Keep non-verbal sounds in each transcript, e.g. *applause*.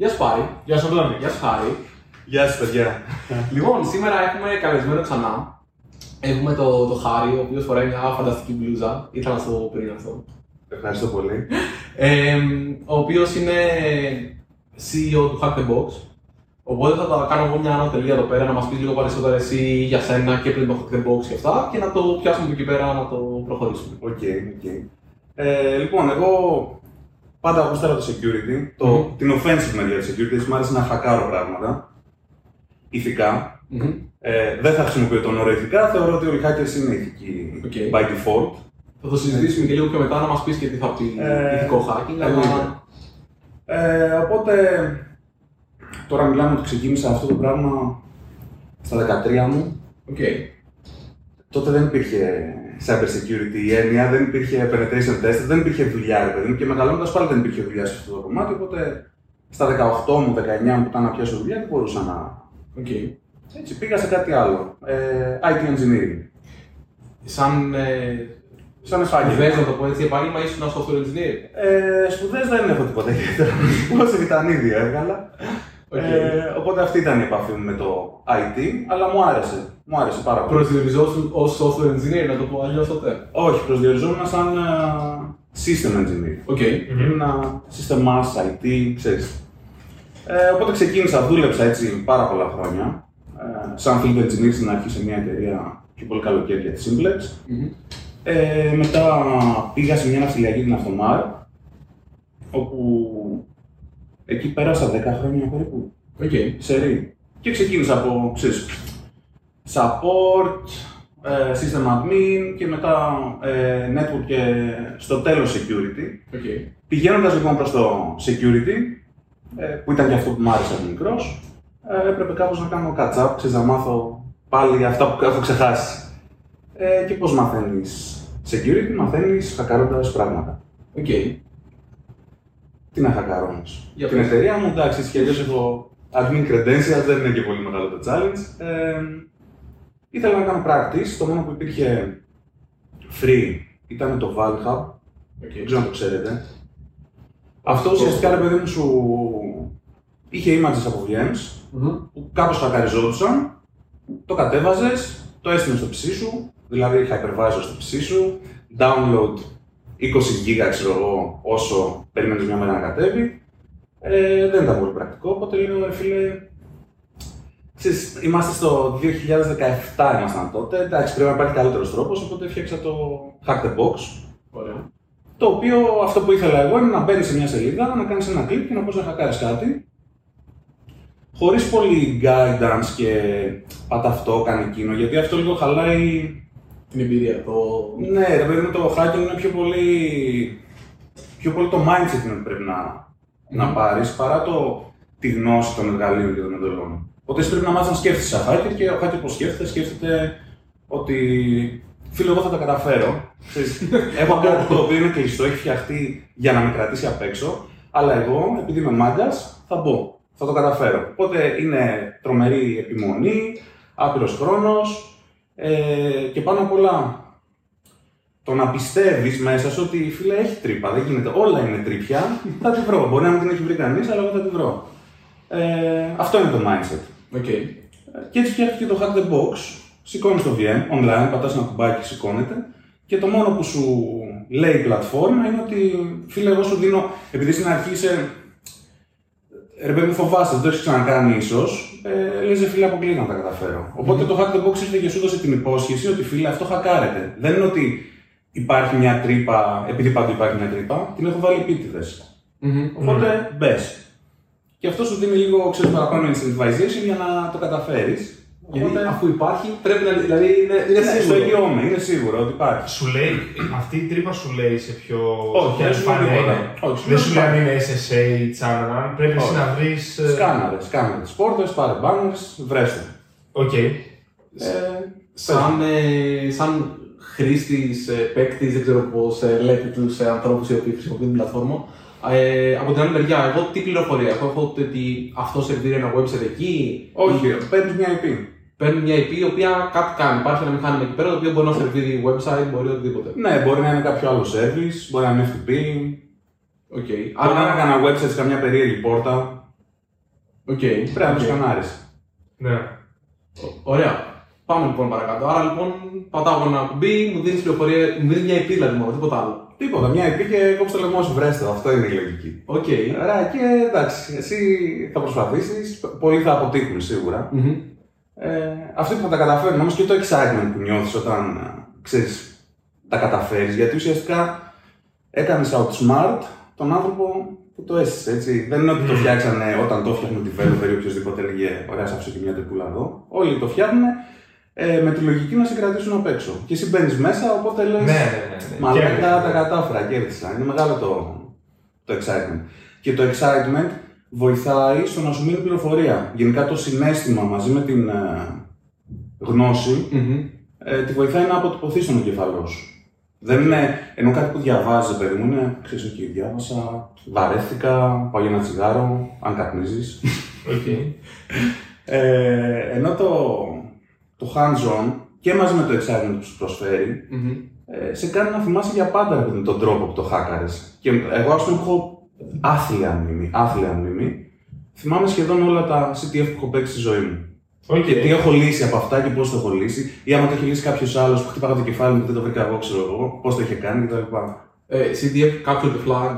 Γεια σου Πάρη. Γεια σου, Αντώνη. Γεια σου Χάρη. Γεια σας, παιδιά. Λοιπόν, σήμερα έχουμε καλεσμένο ξανά. Έχουμε το, το Χάρη, ο οποίος φοράει μια φανταστική μπλούζα. Ήθελα να σου το πω πριν αυτό. Ευχαριστώ πολύ. Ε, ο οποίος είναι CEO του Hack the Box. Οπότε θα τα κάνω εγώ μια άνω τελεία εδώ πέρα να μας πεις λίγο περισσότερα εσύ για σένα και πριν το Hack the Box και αυτά και να το πιάσουμε από εκεί πέρα να το προχωρήσουμε. Ok, ok. Ε, λοιπόν, εγώ πάντα γούσταρα το security, το, Μμμ. την offensive μεριά του security, μου άρεσε να χακάρω πράγματα. Ηθικά. Μμμ. Ε, δεν θα χρησιμοποιώ τον όρο ηθικά, θεωρώ ότι όλοι οι hackers είναι ηθικοί Ok. by default. Θα το συζητήσουμε και λίγο πιο μετά να μας πεις και τι θα πει Ε, ηθικό hacking. Αλλά... εννοείται. Ε, οπότε, τώρα μιλάμε ότι ξεκίνησα αυτό το πράγμα στα 13 μου. Οκ. Τότε δεν υπήρχε cyber security η έννοια, δεν υπήρχε penetration test, δεν υπήρχε δουλειά, ρε παιδί μου. Και μεγαλώνοντας πάλι δεν υπήρχε δουλειά σε αυτό το κομμάτι. Οπότε στα 18 μου, 19 μου που ήταν να πιάσω δουλειά, δεν μπορούσα να. Οκ. Έτσι πήγα σε κάτι άλλο. Ε, IT engineering. Σαν ε, Σαν σπουδές, επάγγελμα. να το πω έτσι, επάγγελμα ήσουν ένα software engineer. Ε, Σπουδές δεν έχω τίποτα ιδιαίτερο. *laughs* Σιβιτανίδειο έβγαλα. Οκ. Ε, οπότε αυτή ήταν η επαφή μου με το IT, αλλά μου άρεσε. Μου άρεσε πάρα πολύ. Προσδιοριζόσουν ως software engineer, να το πω αλλιώς τότε. Όχι, προσδιοριζόμουν σαν ε, system engineer. Ok. Ήμουνα συστημάς, IT, ξέρεις. Ε, οπότε ξεκίνησα, δούλεψα έτσι πάρα πολλά χρόνια. Ε, σαν field engineer στην αρχή σε μια εταιρεία και πολύ καλοκαίρια τη Simplex. Μμμ. Ε, μετά πήγα σε μια ναυτιλιακή την Αυτομάρ, όπου εκεί πέρασα 10 χρόνια περίπου, Οκ. σε ρί. Και ξεκίνησα από, ξέρεις, support, ε, system admin και μετά ε, network και στο τέλος security. Οκ. Πηγαίνοντας λοιπόν προς το security, ε, που ήταν και αυτό που μου άρεσε από μικρός, ε, έπρεπε κάπως να κάνω catch-up, ξέρεις, να μάθω πάλι αυτά που έχω ξεχάσει. Ε, και πώς μαθαίνεις security, μαθαίνεις χακάροντας πράγματα. Οκ. Τι να χακάρω όμως. Για Την πες. εταιρεία μου, εντάξει, έτσι κι αλλιώς έχω admin credentials, δεν είναι και πολύ μεγάλο το challenge. Ε, ήθελα να κάνω practice, το μόνο που υπήρχε free ήταν το VulnHub, Οκ. δεν ξέρω αν το ξέρετε. Αυτό ουσιαστικά ρε παιδί μου σου είχε images από VMs Μμμ. που κάπως χακαριζόντουσαν, το κατέβαζες, το έστηνες στο PC σου, δηλαδή hypervisor στο PC σου, download 20 GB ξέρω εγώ όσο περίμενες μια μέρα να κατέβει. Ε, δεν ήταν πολύ πρακτικό, οπότε λέω ρε φίλε, ξέρεις, είμαστε στο 2017 ήμασταν τότε, εντάξει πρέπει να υπάρχει καλύτερος τρόπος, οπότε φτιάξα το Hack the Box, Ωραία. το οποίο αυτό που ήθελα εγώ είναι να μπαίνεις σε μια σελίδα, να κάνεις ένα κλικ και να μπορεί να χακάρεις κάτι. Χωρίς πολύ guidance και πάτα αυτό, κάνει εκείνο, γιατί αυτό λίγο χαλάει. Την εμπειρία. Το... Ναι, ρε παιδί μου, το hacking είναι πιο πολύ. πιο πολύ το mindset είναι που πρέπει να, να Μμμ. πάρεις παρά το, τη γνώση των εργαλείων και των εντολών. Οπότε εσύ πρέπει να μάθεις να σκέφτεσαι σαν hacker και ο hacker πώς σκέφτεται, σκέφτεται ότι φίλε, εγώ θα τα καταφέρω. Ξέρεις, *laughs* Έχω κάτι το οποίο είναι κλειστό, έχει φτιαχτεί για να με κρατήσει απ' έξω, αλλά εγώ, επειδή είμαι μάγκας, θα μπω. Θα το καταφέρω. Οπότε είναι τρομερή επιμονή, άπειρος χρόνος ε, και πάνω απ' όλα το να πιστεύεις μέσα σου ότι φίλε έχει τρύπα. Δεν γίνεται. Όλα είναι τρύπια. θα τη βρω. Μπορεί να μην την έχει βρει κανείς, αλλά εγώ θα τη βρω. Ε, αυτό είναι το mindset. Οκ. Και έτσι φτιάχτηκε το Hack the Box. Σηκώνεις το VM online, πατάς ένα κουμπάκι, σηκώνεται. Και το μόνο που σου λέει η πλατφόρμα είναι ότι φίλε, εγώ σου δίνω. Επειδή στην αρχή είσαι. Ρε παιδί μου, φοβάσαι, δεν το έχεις ξανακάνει ίσως. Ε, Λε, φίλε, αποκλείω να τα καταφέρω. Οπότε το Hack the Box ήρθε και σου έδωσε την υπόσχεση ότι φίλε, αυτό χακάρεται. Δεν είναι ότι υπάρχει μια τρύπα, επειδή παντού υπάρχει μια τρύπα, την έχω βάλει επίτηδες. Μμμ. Οπότε μπε. Και αυτό σου δίνει λίγο ξέρεις, παραπάνω incentivization για να το καταφέρεις. Γιατί αφού υπάρχει, πρέπει να. Δηλαδή είναι, είναι ναι, στο σίγουρο. εγγυώμαι, είναι σίγουρο ότι υπάρχει. Σου λέει, αυτή η τρύπα σου λέει σε ποιο. Όχι, σε ποια δεν σου λέει επιφάνεια τίποτα. είναι. Όχι, σου δεν λέει σου λέει αν υπάρχει. είναι SSH, channel, πρέπει εσύ Όχι. να βρεις. Σκάναρε, σκάναρε τις πόρτες, πάρε banners, βρες το. Οκ. Ε, Σαν, ε, σαν χρήστης, ε, παίκτης, δεν ξέρω πώς ε, λέτε τους ε, ανθρώπους οι οποίοι χρησιμοποιούν την πλατφόρμα. Ε, από την άλλη μεριά, εγώ τι πληροφορία έχω, έχω ότι αυτό σερβίρει ένα website εκεί. όχι, ή παίρνεις μια IP. Παίρνεις μια IP η οποία κάτι κάνει. Υπάρχει ένα μηχάνημα εκεί πέρα το οποίο μπορεί να σερβίρει website, μπορεί οτιδήποτε. Ναι, μπορεί να είναι κάποιο άλλο service, μπορεί να είναι FTP, Οκ. μπορεί να είναι Άρα, κανένα website σε καμιά περίεργη πόρτα. Οκ. Πρέπει να το οκ. σκανάρεις. Ναι. Ωραία. Πάμε λοιπόν παρακάτω. Άρα λοιπόν πατάω ένα κουμπί, μου δίνεις πληροφορία, μου δίνεις μια IP δηλαδή μόνο, τίποτα άλλο. Τίποτα, μια IP και κόψε το λαιμό σου, βρες το. Αυτό είναι η λογική. Οκ. Ωραία, και εντάξει, εσύ θα προσπαθήσεις, πολλοί θα αποτύχουν σίγουρα. Μμμ. Ε, αυτοί που θα τα καταφέρουν όμως και το excitement που νιώθεις όταν ε, ξέρεις, τα καταφέρεις. Γιατί ουσιαστικά έκανες outsmart τον άνθρωπο που το έστησε. Έτσι. Δεν είναι ότι το φτιάξανε όταν το φτιάχνουν τη developer ή οποιοδήποτε έλεγε Ωραία, σ' άφησε και μια τρυπούλα εδώ. Όλοι το φτιάχνουν ε, με τη λογική να σε κρατήσουν απ' έξω. Και εσύ μπαίνεις μέσα, οπότε λες. Ναι, ναι, ναι. ναι. Μαλάκα Κέρδισε. τα κατάφερα, κέρδισα. Είναι μεγάλο το, το excitement. Και το excitement βοηθάει στο να σου μείνει πληροφορία. Γενικά το συνέστημα μαζί με την ε, γνώση Μμμ. ε, τη βοηθάει να αποτυπωθεί στον εγκεφαλό σου. Δεν είναι, ενώ κάτι που διαβάζεις, παιδί μου, είναι, ξέρεις, εκεί διάβασα, βαρέθηκα, πάω για ένα τσιγάρο, αν καπνίζεις. Οκ. ε, ενώ το, το hands-on και μαζί με το excitement που σου προσφέρει, Μμμ. ε, σε κάνει να θυμάσαι για πάντα ρε παιδί μου, τον τρόπο που το χάκαρες. Και εγώ ας πούμε έχω άθλια μνήμη, άθλια μνήμη. Θυμάμαι σχεδόν όλα τα CTF που έχω παίξει στη ζωή μου. Οκ. Και τι έχω λύσει από αυτά και πώς το έχω λύσει. Ή άμα το έχει λύσει κάποιος άλλος που χτυπάγα το κεφάλι μου και δεν το βρήκα εγώ, ξέρω εγώ, πώς το είχε κάνει κτλ. Ε, CTF capture the flag.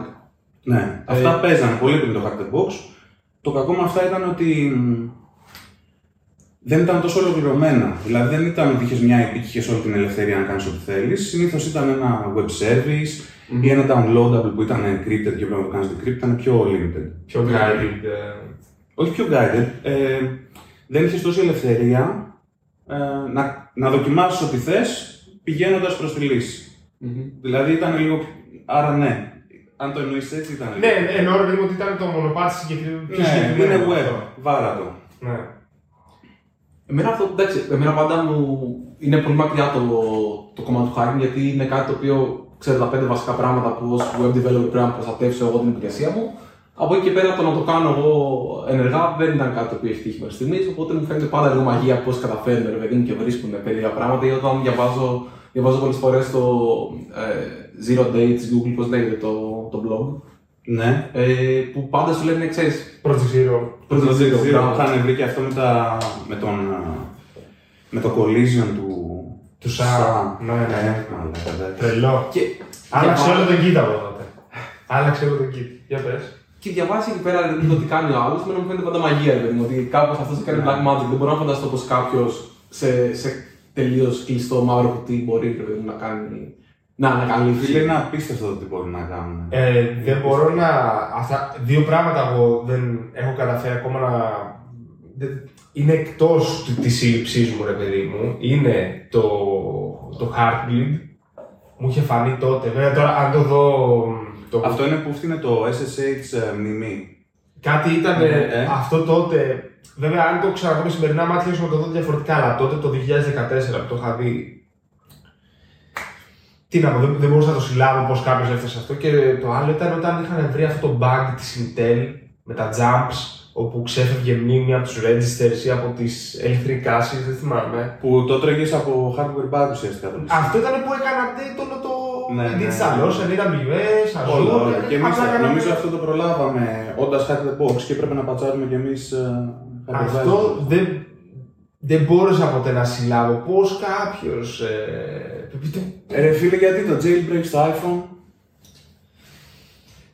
Ναι, αυτά παίζανε πολύ πριν το Hack the Box. Το κακό με αυτά ήταν ότι μ, δεν ήταν τόσο ολοκληρωμένα. Δηλαδή δεν ήταν ότι είχες μια IP και είχες όλη την ελευθερία να κάνεις ό,τι θέλεις. Συνήθως ήταν ένα web service ή ένα downloadable που ήταν encrypted και πρέπει να το κάνεις decrypted, ήταν πιο limited. Πιο guided. ε, Όχι πιο guided. Ε, δεν είχες τόση ελευθερία ε, να, να δοκιμάσεις ό,τι θες πηγαίνοντας προς τη λύση. Μμμ. Δηλαδή ήταν λίγο. Άρα ναι. Αν το εννοείς έτσι, ήταν. Ναι, ναι, εννοώ ρε παιδί μου ότι ήταν το μονοπάτι συγκεκριμένο. πιο ναι, συγκεκριμένο είναι web. αυτό. Βάρα το. Ναι. Εμένα αυτό, εντάξει, εμένα πάντα μου είναι πολύ μακριά το, το κομμάτι του hacking γιατί είναι κάτι το οποίο ξέρω τα πέντε βασικά πράγματα που ως web developer πρέπει να προστατεύσω εγώ την υπηρεσία μου. Από εκεί και πέρα το να το κάνω εγώ ενεργά δεν ήταν κάτι το οποίο έχει τύχει μέχρι στιγμής. Οπότε μου φαίνεται πάντα λίγο μαγεία πώς καταφέρνουν ρε παιδί μου και βρίσκουν περίεργα πράγματα. Ή όταν διαβάζω, διαβάζω πολλές φορές το ε, Zero Day τη Google, πώς λέγεται το, το blog. Ναι. Ε, που πάντα σου λένε, ξέρεις, Project Zero. Project Zero, μπράβο. Είχαν βρει και αυτό με, τα, με, τον, ε, με το collision του. Του Sam. Ναι, ναι. μαλάκα, εντάξει. Τρελό. Και, Άλλαξε διαβάζω- όλο τον κοίτα από τότε. Άλλαξε όλο τον κοίτα. Για πες. Και διαβάσει εκεί πέρα ρε, το τι κάνει ο άλλος, μου φαίνεται πάντα μαγεία. Ρε, παιδί μου, ότι κάπως αυτός κάνει black magic. Δεν μπορώ να φανταστώ πως κάποιος σε, σε τελείως κλειστό μαύρο κουτί μπορεί ρε, παιδί μου, να κάνει. Να ανακαλύψει. Φίλε, είναι απίστευτο το τι μπορούν να κάνουν. Ε, δεν μπορώ να. Αυτά, δύο πράγματα εγώ δεν έχω καταφέρει ακόμα να. δεν- είναι εκτός της σύλληψής μου, ρε παιδί μου. Είναι το, το Heartbleed. Μου είχε φανεί τότε. Βέβαια τώρα, αν το δω. Το, Αυτό είναι που φτύνε το SSH ε, μνημή. Κάτι ήταν Ναι, ε, ε. αυτό τότε. Βέβαια, αν το ξαναδώ με σημερινά μάτια, ίσως να το δω διαφορετικά. Αλλά τότε το 2014 που το είχα δει. Τι να πω, δεν, δεν μπορούσα να το συλλάβω πώ κάποιος έφτασε σε αυτό. Και το άλλο ήταν όταν είχαν βρει αυτό το bug της Intel με τα jumps, όπου ξέφευγε μνήμη από τους registers ή από τις L3 caches, δεν θυμάμαι. Που το τρέχει από hardware bug ουσιαστικά. το λες. Αυτό ήταν που έκανα update όλο το Ναι, ναι, DigitalOcean, AWS, Όλο, Azure. όλο. Και εμείς, απλά έκανα- νομίζω αυτό το προλάβαμε όντας hack the box και έπρεπε να πατσάρουμε κι εμείς. Αυτό δεν, δεν μπόρεσα ποτέ να συλλάβω πώς κάποιος... Ε, Ρε φίλε, γιατί το jailbreak στο iPhone;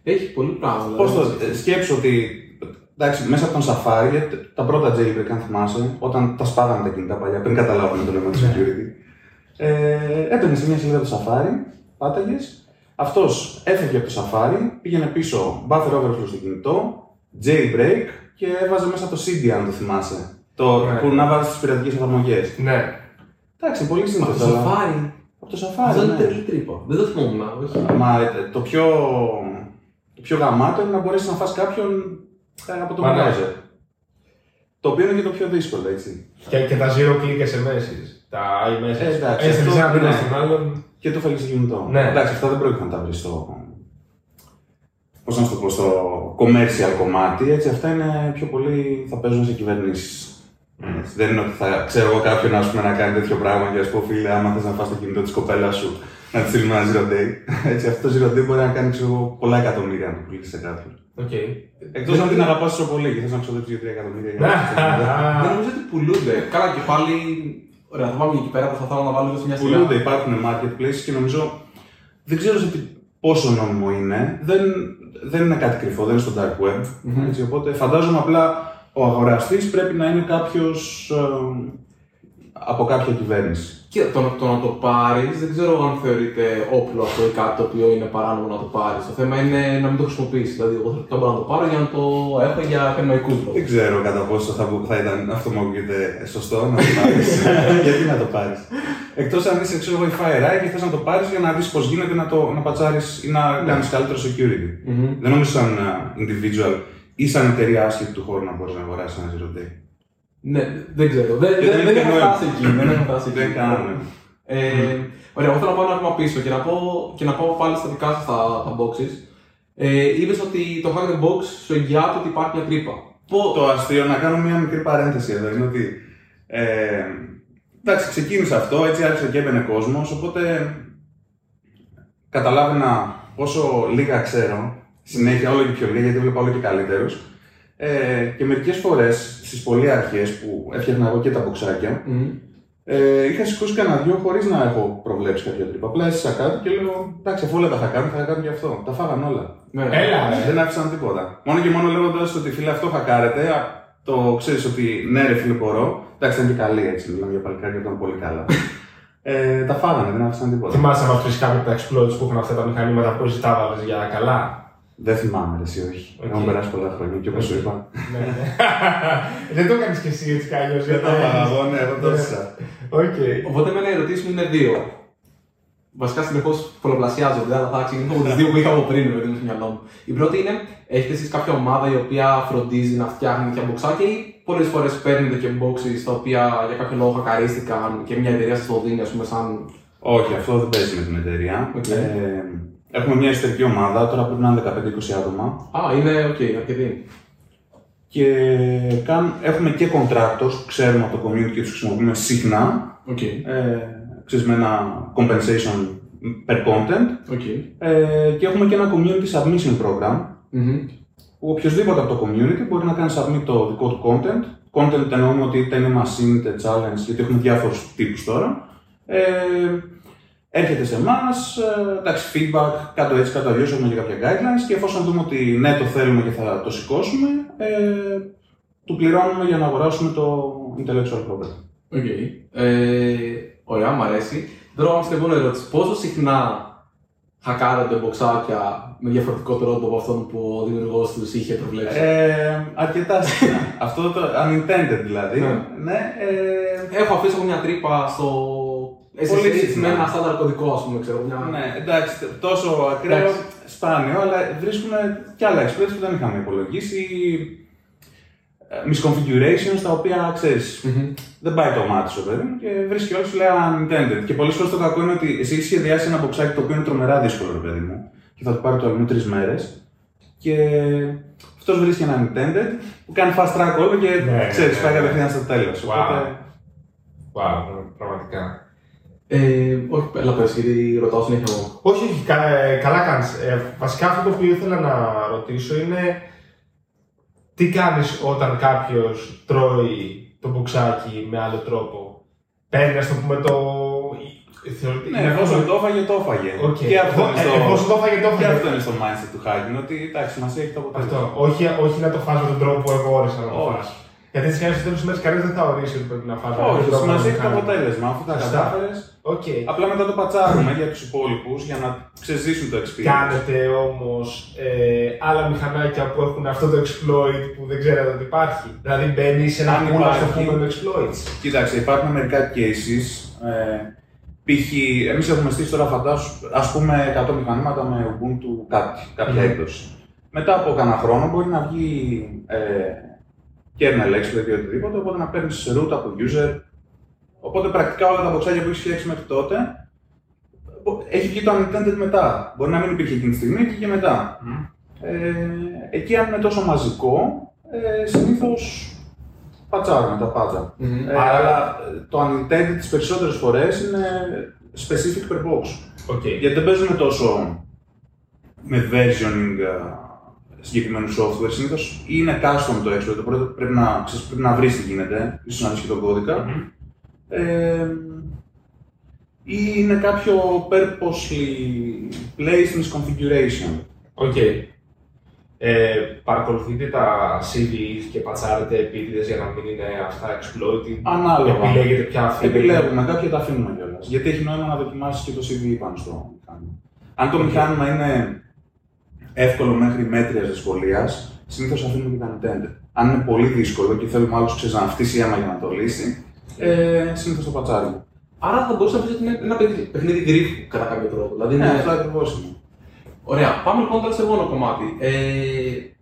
Έχει πολύ πράγμα. Πώς δηλαδή. το. ε, Σκέψω ότι. Εντάξει, μέσα από τον Safari, γιατί τα πρώτα jailbreak, αν θυμάσαι, όταν τα σπάγανε τα κινητά παλιά, πριν καταλάβουμε το λέμε του security. Ε, έπαιρνε σε μια σελίδα του Safari, πάταγες. Αυτός έφευγε από το Safari, πήγαινε πίσω buffer overflow στο κινητό, jailbreak και έβαζε μέσα το CD, αν το θυμάσαι. Το, Ναι. που να βάζεις τις πειρατικές εφαρμογές. ναι. Εντάξει, πολύ Από σύνθετο. το αλλά- σαφάρι. Από το Αυτό Safari. είναι ναι. τρελή τρύπα. Δεν το θυμόμουν. όχι. Μα ε, το πιο, το πιο γαμάτο είναι να μπορέσεις να φας κάποιον ε, από το Μα ναι. browser. Το οποίο είναι και το πιο δύσκολο, έτσι. Και, και τα zero click SMS. Τα iMessage. Ε, εντάξει, Έστελνες αυτό, ένα μήνυμα ναι. στον άλλον. Και το φέλει κινητό. Ναι. Εντάξει, αυτά δεν πρόκειται να τα βρεις στο. Πώς να σου το πω, στο commercial κομμάτι. Έτσι, αυτά είναι πιο πολύ θα παίζουν σε κυβερνήσεις. Δεν είναι ότι θα ξέρω εγώ κάποιον ας πούμε, να κάνει τέτοιο πράγμα και ας πω φίλε, άμα θες να φας το κινητό της κοπέλας σου, να της στείλουμε ένα zero day. *laughs* Έτσι, αυτό το zero day μπορεί να κάνει ξέρω, εγώ, πολλά εκατομμύρια αν το πουλήσει σε κάποιον. Οκ. Εκτός αν την αγαπάς τόσο πολύ και θες να ξοδέψεις για 3 εκατομμύρια. για να Δεν νομίζω ότι πουλούνται. Καλά και πάλι. Ωραία, θα πάμε εκεί πέρα, προσπαθώ να βάλω λίγο σε μια σειρά. Πουλούνται, υπάρχουν marketplace και νομίζω. Δεν ξέρω σε τι, πόσο νόμιμο είναι. Δεν, δεν είναι κάτι κρυφό, δεν είναι στο dark web. Έτσι, οπότε φαντάζομαι απλά ο αγοραστής πρέπει να είναι κάποιος από κάποια κυβέρνηση. Και το, το να το πάρεις, δεν ξέρω αν θεωρείται όπλο αυτό ή κάτι το οποίο είναι παράνομο να το πάρεις. Το θέμα είναι να μην το χρησιμοποιήσεις. Δηλαδή, εγώ θα μπορώ να το πάρω για να το έχω για ακαδημαϊκού λόγου. Δεν ξέρω κατά πόσο θα, θα ήταν αυτό μου ακούγεται σωστό να το πάρεις. *laughs* Γιατί να το πάρεις; Εκτός αν είσαι ξέρω εγώ η FireEye και θες να το πάρεις για να δεις πώς γίνεται να το να πατσάρεις ή να κάνεις καλύτερο security. Δεν νομίζω σαν uh, individual ή σαν εταιρεία άσχετη του χώρου να μπορείς να αγοράσεις ένα zero day; Ναι, δεν ξέρω. Δεν, Και δεν, δεν δεν έχει έχω νόημα. φτάσει εκεί. Δεν έχω φτάσει εκεί. Δεν κάνουμε. Ε, Ωραία, εγώ θέλω να πάω ένα βήμα πίσω και να, πω, και να πάω πάλι στα δικά σας τα, τα boxes. Ε, Είπε ότι το Hack the Box σου εγγυάται ότι υπάρχει μια τρύπα. Πώ. Το αστείο, να κάνω μια μικρή παρένθεση εδώ, είναι ότι. Ε, εντάξει, ξεκίνησε αυτό, έτσι άρχισε και έμπαινε κόσμος, οπότε καταλάβαινα πόσο λίγα ξέρω, συνέχεια όλο και πιο λίγα, γιατί βλέπω όλο και καλύτερου. Ε, και μερικές φορές στις πολύ αρχέ που έφτιαχνα εγώ και τα μποξάκια, Μμμ. ε, είχα σηκώσει κανένα δυο χωρίς να έχω προβλέψει κάποια τρύπα. Απλά έσυσα κάτι και λέω: Εντάξει, αφού όλα τα θα κάνω, θα κάνω και αυτό. Τα φάγαν όλα. Ναι. Έλα, ρε. Δεν άφησαν τίποτα. Μόνο και μόνο λέγοντας ότι φίλε αυτό χακάρεται, α, το ξέρεις ότι ναι, ρε φίλε μπορώ. Εντάξει, ήταν και καλή έτσι, μιλάμε για παλικάρια, ήταν πολύ καλά. ε, τα φάγανε, δεν άφησαν τίποτα. Θυμάσαι να βρει κάποιο από τα exploits που έχουν αυτά τα μηχανήματα που εσύ τα έβαλες για καλά; Δεν θυμάμαι, ρε, εσύ όχι. Οκ. Έχουν περάσει πολλά χρόνια και όπως σου είπα. Ναι, ναι. *laughs* Δεν το έκανε κι εσύ έτσι κι αλλιώς. Δεν τα φάγα εγώ, ναι, εγώ το έζησα. Οκ. Οπότε, εμένα οι ερωτήσεις μου είναι δύο. Βασικά συνεχώς πολλαπλασιάζονται, αλλά θα ξεκινήσω από τις δύο που είχα από πριν, παιδί μου, στο μυαλό μου. Η πρώτη είναι, έχετε εσείς κάποια ομάδα η οποία φροντίζει να φτιάχνει τέτοια μποξάκια ή πολλές φορές παίρνετε και boxes τα οποία για κάποιο λόγο χακαρίστηκαν και μια εταιρεία σας το δίνει, ας πούμε, σαν. Όχι, αυτό δεν παίζει με την εταιρεία. Οκ. Ε, έχουμε μια εσωτερική ομάδα, τώρα πρέπει να είναι 15-20 άτομα. Α, είναι οκ, αρκετή. Και καν, έχουμε και contractors που ξέρουμε από το community και τους χρησιμοποιούμε συχνά. Οκ. Ε, ξέρεις, με ένα compensation per content. Οκ. Ε, και έχουμε και ένα community submission program Μμμ. που οποιοδήποτε από το community μπορεί να κάνει submit το δικό του content. Content εννοούμε ότι είτε είναι machine, είτε challenge, γιατί έχουμε διάφορους τύπους τώρα. Ε, έρχεται σε εμάς, ε, εντάξει, feedback, κάν' το έτσι, κάν' το αλλιώς, έχουμε και κάποια guidelines και εφόσον δούμε ότι ναι, το θέλουμε και θα το σηκώσουμε, ε, του πληρώνουμε για να αγοράσουμε το intellectual property. Οκ. Ε, ωραία, μου αρέσει. Τώρα όμως την επόμενη ερώτηση. Πόσο συχνά χακάρετε μποξάκια με διαφορετικό τρόπο από αυτόν που ο δημιουργός τους είχε προβλέψει; Ε, αρκετά συχνά. *laughs* Αυτό το unintended δηλαδή. Ναι. ναι ε, Έχω αφήσει μια τρύπα στο. Πολύ SSH συχνά. με ένα στάνταρ κωδικό, ας πούμε, ξέρω. Μια... Ναι, εντάξει, τόσο ακραίο, Εντάξει. σπάνιο, αλλά βρίσκουμε και άλλα exploits που δεν είχαμε υπολογίσει. ε, Misconfigurations τα οποία ξέρεις, Μμμ. δεν πάει το μάτι σου, παιδί μου, και βρίσκει όλο σου λέει unintended. Και πολλές φορές το κακό είναι ότι εσύ έχεις σχεδιάσει ένα μποξάκι το οποίο είναι τρομερά δύσκολο, ρε παιδί μου, και θα του πάρει το αλλού τρεις μέρες. Και αυτός βρίσκει ένα unintended που κάνει fast track όλο και Ναι, ξέρεις, ναι, πάει ναι. κατευθείαν στο τέλος. Wow. Wow, πραγματικά. Ε, όχι, έλα πες, γιατί ρωτάω συνέχεια εγώ. Όχι, όχι, κα- ε, καλά κάνεις. Ε, βασικά αυτό το οποίο ήθελα να ρωτήσω είναι τι κάνεις όταν κάποιος τρώει το μποξάκι με άλλο τρόπο. Παίρνει, ας το πούμε, το... θεωρητικά- Ναι, εφόσον το έφαγε, το έφαγε. Οκ. Και αυτό είναι Ε, στο, εφόσον το έφαγε, το και έφαγε. αυτό είναι στο mindset του hacking, ότι εντάξει, μας έχει το αποτέλεσμα. Αυτό. Όχι, όχι να το φας με τον τρόπο που εγώ όρισα να το Όχι. φας. Γιατί έτσι κάνει στο τέλος της μέρας κανείς δεν θα ορίσει ότι πρέπει να φας. με Όχι, τον τρόπο σημασία που έχει το κάνει. αποτέλεσμα. Αφού τα Σωστά. κατάφερες, Οκ. απλά μετά το πατσάρουμε για τους υπόλοιπους για να ξαναζήσουν το experience. Κάνετε όμως ε, άλλα μηχανάκια που έχουν αυτό το exploit που δεν ξέρετε ότι υπάρχει. Δηλαδή μπαίνει σε ένα Αν pool ας το υπάρχει. πούμε με exploits. Κοίταξε, υπάρχουν μερικά cases. Ε, π.χ. εμείς έχουμε στήσει τώρα φαντάσου, ας πούμε, 100 μηχανήματα με Ubuntu κάτι, κάποια Μμμ. έκδοση. Μετά από κανένα χρόνο μπορεί να βγει ε, kernel exploit ή οτιδήποτε, οπότε να παίρνεις root από user. Οπότε πρακτικά όλα τα μποξάκια που έχεις φτιάξει μέχρι τότε μπο- έχει βγει το unintended μετά. Μπορεί να μην υπήρχε εκείνη τη στιγμή, βγήκε μετά. Ε, εκεί αν είναι τόσο μαζικό, ε, συνήθως πατσάρουμε τα πάντσα. Μμμ. Ε, αλλά ε, το unintended τις περισσότερες φορές είναι specific per box. Οκ. Γιατί δεν παίζουμε τόσο με versioning ε, συγκεκριμένου software. Συνήθως είναι custom το exploit, οπότε πρέπει να, ξέρεις, πρέπει να βρεις τι γίνεται, ίσως να βρεις και τον κώδικα Ε, ή είναι κάποιο purposely placed misconfiguration. Οκ. Ε, παρακολουθείτε τα CVEs και πατσάρετε επίτηδες για να μην είναι αυτά exploited; Ανάλογα. Επιλέγετε ποια αφήνετε. Επιλέγουμε, κάποια τα αφήνουμε κιόλας. Γιατί έχει νόημα να δοκιμάσεις και το CVE πάνω στο μηχάνημα. Αν το μηχάνημα είναι εύκολο μέχρι μέτρια δυσκολίας, συνήθως αφήνουμε και τα unintended. Αν είναι πολύ δύσκολο και θέλουμε άλλο να φτύσει αίμα για να το λύσει, ε, συνήθως το πατσάρι. Άρα θα μπορούσα να πει ότι είναι ένα παιχνίδι- παιχνίδι γρήφου κατά κάποιο τρόπο. Δηλαδή Ναι, είναι... αυτό ακριβώς είναι. Ωραία, πάμε λοιπόν τώρα στο επόμενο κομμάτι. Ε,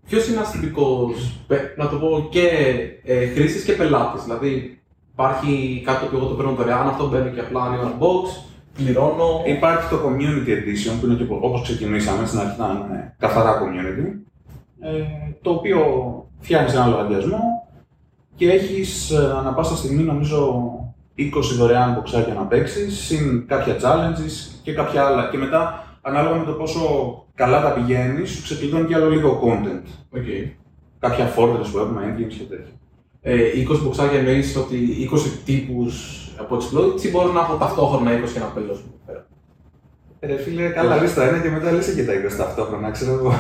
Ποιος είναι ένας τυπικός, να το πω και ε, χρήστη και πελάτης; Δηλαδή, υπάρχει κάτι το οποίο εγώ το παίρνω δωρεάν, αυτό μπαίνει και απλά ανοίγω ένα box, πληρώνω. Υπάρχει το Community Edition που είναι και όπως ξεκινήσαμε στην αρχή ήταν ε, καθαρά community. Ε, το οποίο φτιάχνεις ένα λογαριασμό και έχεις ανά πάσα στιγμή νομίζω 20 δωρεάν μποξάκια να παίξεις, συν κάποια challenges και κάποια άλλα. Και μετά, ανάλογα με το πόσο καλά τα πηγαίνεις, σου ξεκλειδώνει και άλλο λίγο content. Okay. Κάποια fortress που έχουμε, engines και τέτοια. Ε, 20 μποξάκια εννοείς ότι 20 τύπους από exploits ή μπορώ να έχω ταυτόχρονα 20 και να πελώσω εδώ πέρα. Ρε φίλε, καλά λίστα είναι και μετά λύσε και τα 20 ταυτόχρονα, ξέρω εγώ.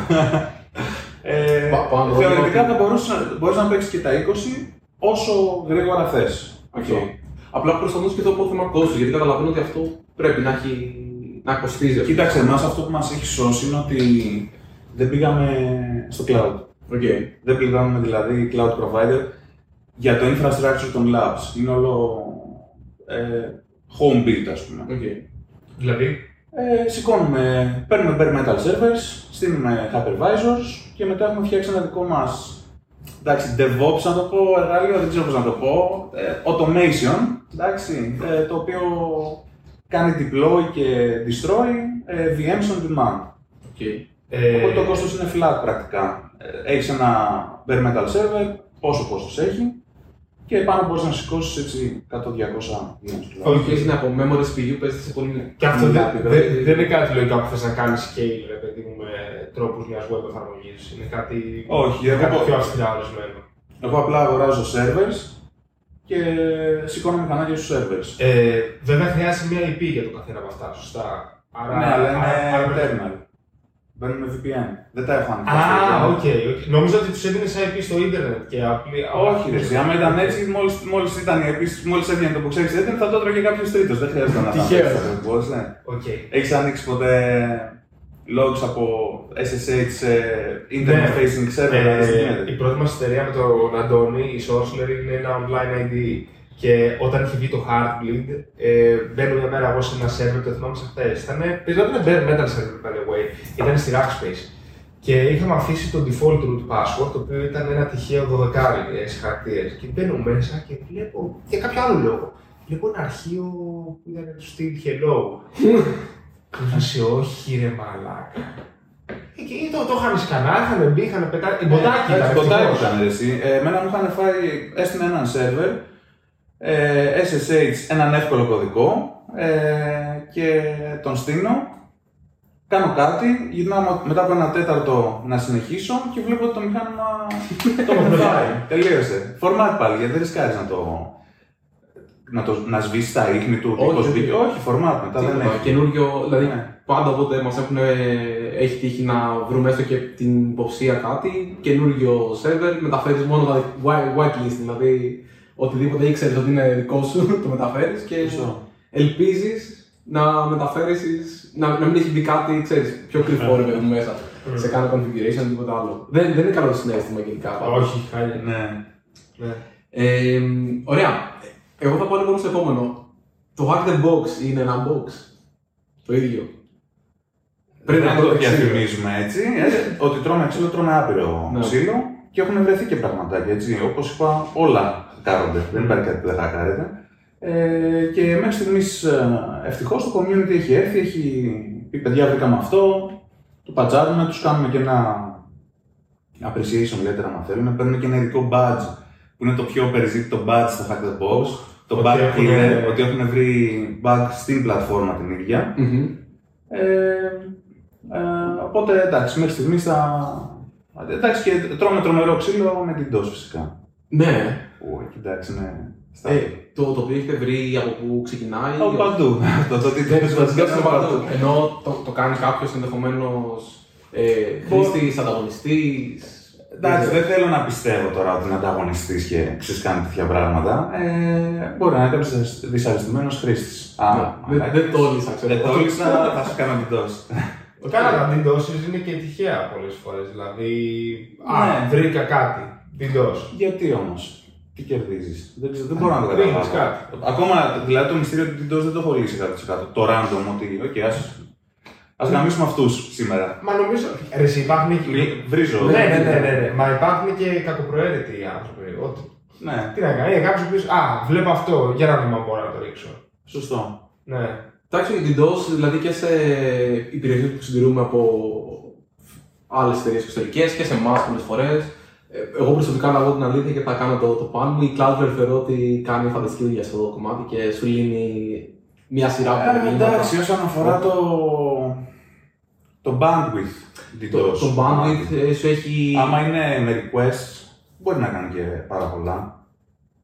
ε, Πα- πάνω, θεωρητικά ότι- θα μπορείς, να- μπορείς να παίξεις και τα 20 όσο γρήγορα θες. Okay. Απλά προσπαθώ να σκεφτώ από θέμα κόστου, γιατί καταλαβαίνω ότι αυτό πρέπει να, έχει, να κοστίζει. Κοίταξε, εμάς αυτό που μας έχει σώσει είναι ότι δεν πήγαμε στο cloud. Okay. Δεν πληρώνουμε δηλαδή cloud provider για το infrastructure των labs. Είναι όλο ε, home build, ας πούμε. Okay. Δηλαδή, Ε, σηκώνουμε, παίρνουμε bare metal servers, στείλουμε hypervisors και μετά έχουμε φτιάξει ένα δικό μας εντάξει, DevOps να το πω, εργαλείο, δεν ξέρω πώς να το πω, ε, automation, εντάξει, ε, το οποίο κάνει deploy και destroy ε, VMs on demand. Okay. ε, Οπότε το κόστος είναι flat πρακτικά. Ε, έχεις ένα bare metal server, πόσο κόστος έχει και πάνω μπορείς να σηκώσεις έτσι 100-200 VMs. Όχι. Και είναι από memory CPU παίζεται σε πολύ και αυτό μικρά δεν, επίπεδα. δεν, δεν είναι κάτι λογικό που θες να κάνεις scale, ρε παιδί μου, με τρόπους μιας web εφαρμογής. Είναι κάτι, Όχι, είναι εγώ κάτι πω- πιο αυστηρά ορισμένο. Εγώ απλά αγοράζω servers και σηκώνω μηχανάκια στους servers. Ε, βέβαια χρειάζεται μια IP για το καθένα από αυτά, σωστά. Άρα, ναι, αλλά είναι άρα- άρα- internal. Μπαίνουν με VPN. Δεν τα έχω Α, ανοιχτά. οκ. οκ. Νομίζω ότι τους έδινες IP στο ίντερνετ και απλή. Όχι, ρε, εσύ, άμα ήταν έτσι, μόλις, μόλις ήταν επίσης, μόλις έβγαινε το που ξέρεις internet, θα το έτρωγε κάποιος τρίτος. Δεν χρειάζεται να Τυχαίο. θα ναι. Οκ. Έχεις ανοίξει ποτέ logs από SSH σε internet Ναι. facing server. να δεις τι Ε, γίνεται. η πρώτη μας εταιρεία με τον Αντώνη, η Sorcerer, είναι ένα online ID. Και όταν είχε βγει το Heartbleed, ε, μπαίνω μια μέρα εγώ σε ένα server, το θυμάμαι σε χθε. Ήταν, ήταν ένα bare metal server, by the way. Ήταν στη Rackspace. Και είχαμε αφήσει το default root password, το οποίο ήταν ένα τυχαίο 12 ε, σε χαρακτήρε. Και μπαίνω μέσα και βλέπω, για κάποιο άλλο λόγο, βλέπω ένα αρχείο που ήταν του στυλ hello. *laughs* Και μου φάση, όχι ρε μαλάκα. Ε, Και το, το είχαν σκανά, είχαν μπει, είχαν πετάξει. Μποτάκι ήταν. Εντάξει, Μποτάκι ευτυχώς. ήταν ρε, εσύ. Ε, Εμένα μου είχαν φάει, έστειλε έναν σερβερ, ε, SSH, έναν εύκολο κωδικό ε, και τον στείνω. Κάνω κάτι, γυρνάω με- μετά από ένα τέταρτο να συνεχίσω και βλέπω ότι το μηχάνημα *laughs* το έχουν φάει. Τελείωσε. Format πάλι, γιατί δεν ρισκάρεις να το, να, το, να σβήσεις τα ίχνη του, Όχι, τύπος όχι. βίντεο. Όχι, format μετά δεν Τίποτα, έχει. καινούριο, δηλαδή Ναι. πάντα όποτε μας έχουν έχει τύχει να βρούμε έστω και την υποψία κάτι, καινούριο server, μεταφέρεις μόνο τα white- whitelist, δηλαδή οτιδήποτε ήξερε ότι είναι δικό σου, *laughs* το μεταφέρεις και Σωστό. ελπίζεις να μεταφέρεις, να, να μην έχει μπει κάτι, ξέρεις, πιο κρυφό ρε παιδί μου, μέσα σε κάνα configuration ή τίποτα άλλο. Δεν, δεν είναι καλό συνέστημα γενικά. πάντως. Όχι, χάλια. Ναι. Ναι. Ε, ωραία. Εγώ θα πάω λοιπόν στο επόμενο. Το hack the box είναι ένα box; Το ίδιο. Πριν να το ξύλο. διαφημίζουμε έτσι, ε, ότι τρώμε ξύλο, τρώμε άπειρο Ναι. ξύλο και έχουν βρεθεί και πραγματάκια έτσι. Όπως είπα, όλα χακάρονται. Δεν υπάρχει κάτι που δεν χακάρεται. Ε, και μέχρι στιγμής ευτυχώς το community έχει έρθει, έχει πει παιδιά βρήκαμε αυτό, το πατζάρουμε, τους κάνουμε και ένα appreciation letter άμα θέλουν, παίρνουν και ένα ειδικό badge που είναι το πιο περιζήτητο badge στο Hack the Box. Το Ότι bug έχουν- killer, ότι έχουν βρει bug στην πλατφόρμα την ίδια. Μμμ. Ε, ε, οπότε εντάξει, μέχρι στιγμής θα, Εντάξει, και τρώμε τρομερό ξύλο με την DOS φυσικά. Ναι. Ω, εκεί, εντάξει, ναι. Στα... Ε, το, το οποίο έχετε βρει από πού ξεκινάει. Από ή- παντού. *laughs* Αυτό το τι Δεν θες το να σκέφτεσαι από παντού. Ενώ το, το κάνει κάποιος ενδεχομένως ε, χρήστης, ανταγωνιστής. Εντάξει, δεν θέλω να πιστεύω τώρα ότι είναι ανταγωνιστής και ξέρεις κάνει τέτοια πράγματα. Ε, μπορεί να είναι κάποιο δυσαρεστημένος χρήστης. Ναι, δεν- δεν τόλμησα, ξέρω. Δεν τόλμησα, *laughs* θα σου κάνω την δόση. Καλά, τα DDoS είναι και τυχαία πολλές φορές. Δηλαδή, α, Ναι. βρήκα κάτι. DDoS. Γιατί όμως, τι κερδίζεις; Δεν, ξέρω, δεν μπορώ να το Ρίχνεις καταλάβω. κάτι. Ακόμα δηλαδή το μυστήριο του DDoS δεν το έχω λύσει 100%. Το random ότι, οκ, ας, ας γαμίσουμε αυτούς σήμερα. Μα νομίζω. Ρε, εσύ υπάρχουν και. Βρι- Βρίζω. Ναι, ναι, ναι, ναι, ναι. Μα υπάρχουν και κακοπροαίρετοι άνθρωποι. Ότι... Ναι, Τι να κάνει, είναι κάποιος που Α, βλέπω αυτό, για να δούμε αν μπορώ να το ρίξω. σωστό. Ναι. Εντάξει, η DDoS δηλαδή και σε υπηρεσίες που συντηρούμε από άλλες εταιρείες εξωτερικές και σε εμάς πολλές φορές. Εγώ προσωπικά να πω την αλήθεια και θα κάνω το, το πάνω μου. Η Cloudflare θεωρώ ότι κάνει φανταστική δουλειά σε αυτό το κομμάτι και σου λύνει μια σειρά από Ε, προβλήματα. εντάξει, όσον αφορά το, το bandwidth Το, DDoS. το bandwidth ε, σου έχει. Άμα είναι με requests, μπορεί να κάνει και πάρα πολλά.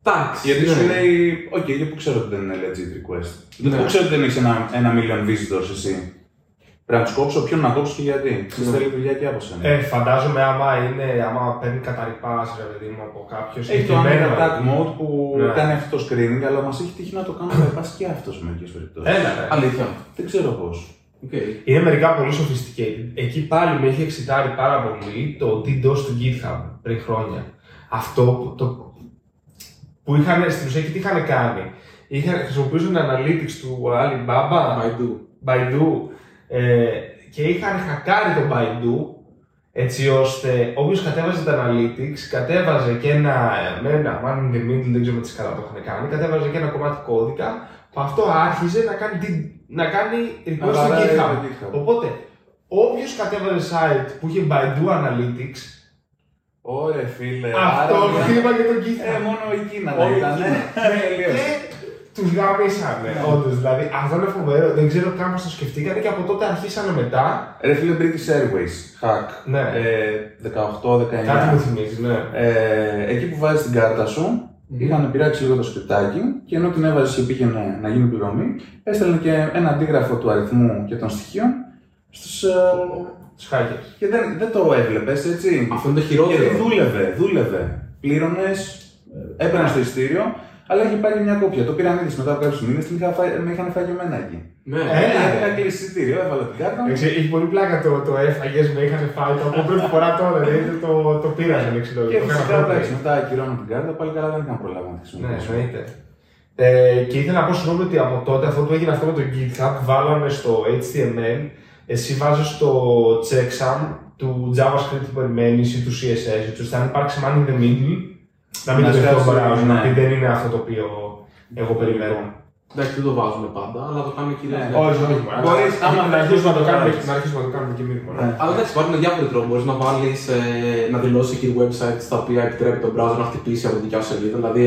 Εντάξει. Γιατί ναι. σου λέει, οκ, και πού ξέρω ότι δεν είναι legit request. Ναι. Πού ξέρω ότι δεν έχεις ένα, ένα million visitors εσύ. Πρέπει να τους κόψω, ποιον να κόψω και γιατί. Ναι. Ναι. θέλει δουλειά και από σένα. Ε, φαντάζομαι άμα, είναι, άμα παίρνει καταρρυπάς, ρε παιδί μου, από κάποιο έχει το συγκεκριμένο. Under Attack Mode που Ναι. κάνει αυτό το screening, αλλά μας έχει τύχει να το κάνω bypass *coughs* και αυτός σε μερικές περιπτώσεις. Έλα, ρε. Αλήθεια. Δεν ξέρω πώς. Okay. Είναι μερικά πολύ sophisticated. Εκεί πάλι με έχει εξητάρει πάρα πολύ το DDoS του GitHub πριν χρόνια. Αυτό που, το, που είχαν, στην ουσία και τι είχαν κάνει. Είχαν, χρησιμοποιούσαν analytics του Alibaba, Baidu. Baidu ε, και είχαν χακάρει το Baidu έτσι ώστε όποιος κατέβαζε τα analytics κατέβαζε και ένα, με ένα man in the middle, δεν ξέρω τι καλά το είχαν κάνει, κατέβαζε και ένα κομμάτι κώδικα που αυτό άρχιζε να κάνει, di- να κάνει request στο Αλλά, ε, GitHub. το GitHub. Οπότε, όποιος κατέβαζε site που είχε Baidu Analytics, Ωραία, φίλε. αυτό άρα- χτύπα και το Ε, GitHub. μόνο η Κίνα Όλη δεν η ήταν. Κίνα. Και τους γάμισανε, όντως. Δηλαδή, αυτό είναι φοβερό. Δεν ξέρω καν πώς το σκεφτήκανε και από τότε αρχίσανε μετά. Ρε φίλε, British Airways, hack. Ναι. Ε, 18-19. Κάτι μου θυμίζεις, ναι. Ε, εκεί που βάζεις την κάρτα σου, είχαν πειράξει λίγο το σκρυπτάκι και ενώ την έβαζες και πήγαινε να γίνει πληρωμή, έστελνε και ένα αντίγραφο του αριθμού και των στοιχείων στους, ε, Του hackers. και δεν, δεν το έβλεπες, έτσι. Αυτό είναι το χειρότερο. Γιατί δούλευε, δούλευε. Πλήρωνες, έπαιρνε το ειστήριο, αλλά είχε πάρει μια κόπια. Το πήραν ήδη μετά από κάποιους μήνες, με είχαν φάει και εμένα εκεί. Ναι. Ε, Ε, γιατί είχα κλείσει ειστήριο, έβαλα την κάρτα. μου. Εντάξει, Έχει πολύ πλάκα το, το έφαγες, με είχαν φάει το από πρώτη φορά τώρα. Δηλαδή το, το πήρανε, δεν ξέρω. Και το έκανα φυσικά πρώτα. εντάξει, μετά ακυρώνω την κάρτα, πάλι καλά δεν είχαν προλάβει να τη Ναι, χρησιμοποιήσω. εννοείται. Ε, και ήθελα να πω συγγνώμη ότι από τότε, αφού το έγινε αυτό με το GitHub, βάλαμε στο HTML, εσύ βάζεις το checksum του JavaScript που περιμένεις ή του CSS, έτσι ώστε αν υπάρξει man in the middle, να μην Να το δει το σκάσει, browser, να ναι. πει δεν είναι αυτό το οποίο εγώ περιμένω. Εντάξει, δεν το βάζουμε πάντα, αλλά το κάνουμε κυρίω. Ναι. Όχι, όχι. Μπορείς, άμα να αρχίσουμε να το θέλεις, κάνουμε, μπορείς. να αρχίσουμε να το κάνουμε και εμείς. Ναι. Αλλά εντάξει, υπάρχουν διάφοροι τρόποι. Μπορείς να βάλεις να δηλώσεις εκεί websites τα οποία επιτρέπει τον browser να χτυπήσει από τη δικιά σου σελίδα. Δηλαδή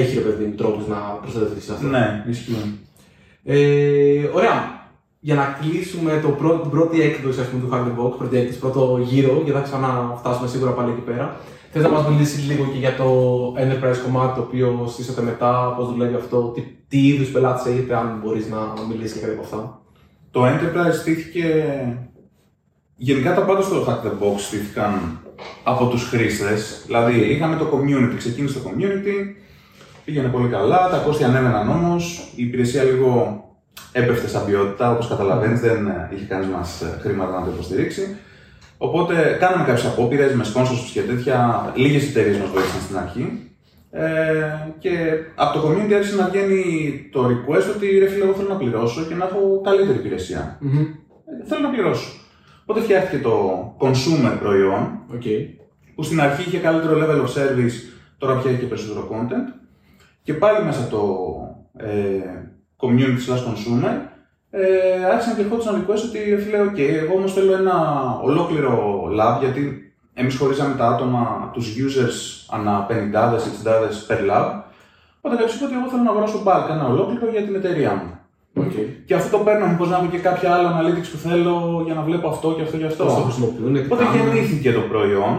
έχει ρε παιδί μου τρόπους να προστατευτείς αυτό. Ναι, ισχύει. Ε, ωραία. Για να κλείσουμε το πρώτο, την πρώτη έκδοση ας πούμε, του Hack the Box, πρώτη έκδοση, πρώτο γύρο, γιατί θα ξαναφτάσουμε σίγουρα πάλι εκεί πέρα. Θες να μας μιλήσεις λίγο και για το enterprise κομμάτι το οποίο στήσατε μετά, πώς δουλεύει αυτό, τι, τι είδους πελάτες έχετε, αν μπορείς να μιλήσεις και κάτι από αυτά. Το Enterprise στήθηκε. Γενικά τα πάντα στο Hack the Box στήθηκαν από τους χρήστες. Δηλαδή είχαμε το community, ξεκίνησε το community, πήγαινε πολύ καλά, τα κόστη ανέβαιναν όμως, η υπηρεσία λίγο έπεφτε σαν ποιότητα, όπως καταλαβαίνεις, δεν ε, είχε κανείς μας ε, χρήματα να το υποστηρίξει. Οπότε κάναμε κάποιες απόπειρες με sponsorships και τέτοια, λίγες εταιρείες μας βοήθησαν στην αρχή. Ε, και από το community άρχισε να βγαίνει το request ότι ρε φίλε, εγώ θέλω να πληρώσω και να έχω καλύτερη υπηρεσία. Ε, θέλω να πληρώσω. Οπότε φτιάχτηκε το consumer προϊόν, Οκ. που στην αρχή είχε καλύτερο level of service, τώρα πια έχει και περισσότερο content. Και πάλι μέσα από το ε, community slash consumer, ε, άρχισαν και ερχόντουσαν request ότι ε, φίλε, ok, εγώ όμως θέλω ένα ολόκληρο lab, γιατί εμείς χωρίζαμε τα άτομα, τους users ανά 50-60 per lab. Οπότε κάποιος είπε ότι εγώ θέλω να αγοράσω bulk ένα ολόκληρο για την εταιρεία μου. Okay. Και αυτό το παίρνω, μήπως να έχω και κάποια άλλα analytics που θέλω για να βλέπω αυτό και αυτό και αυτό. Πώς το χρησιμοποιούν, τι Οπότε κάνουν. γεννήθηκε το προϊόν.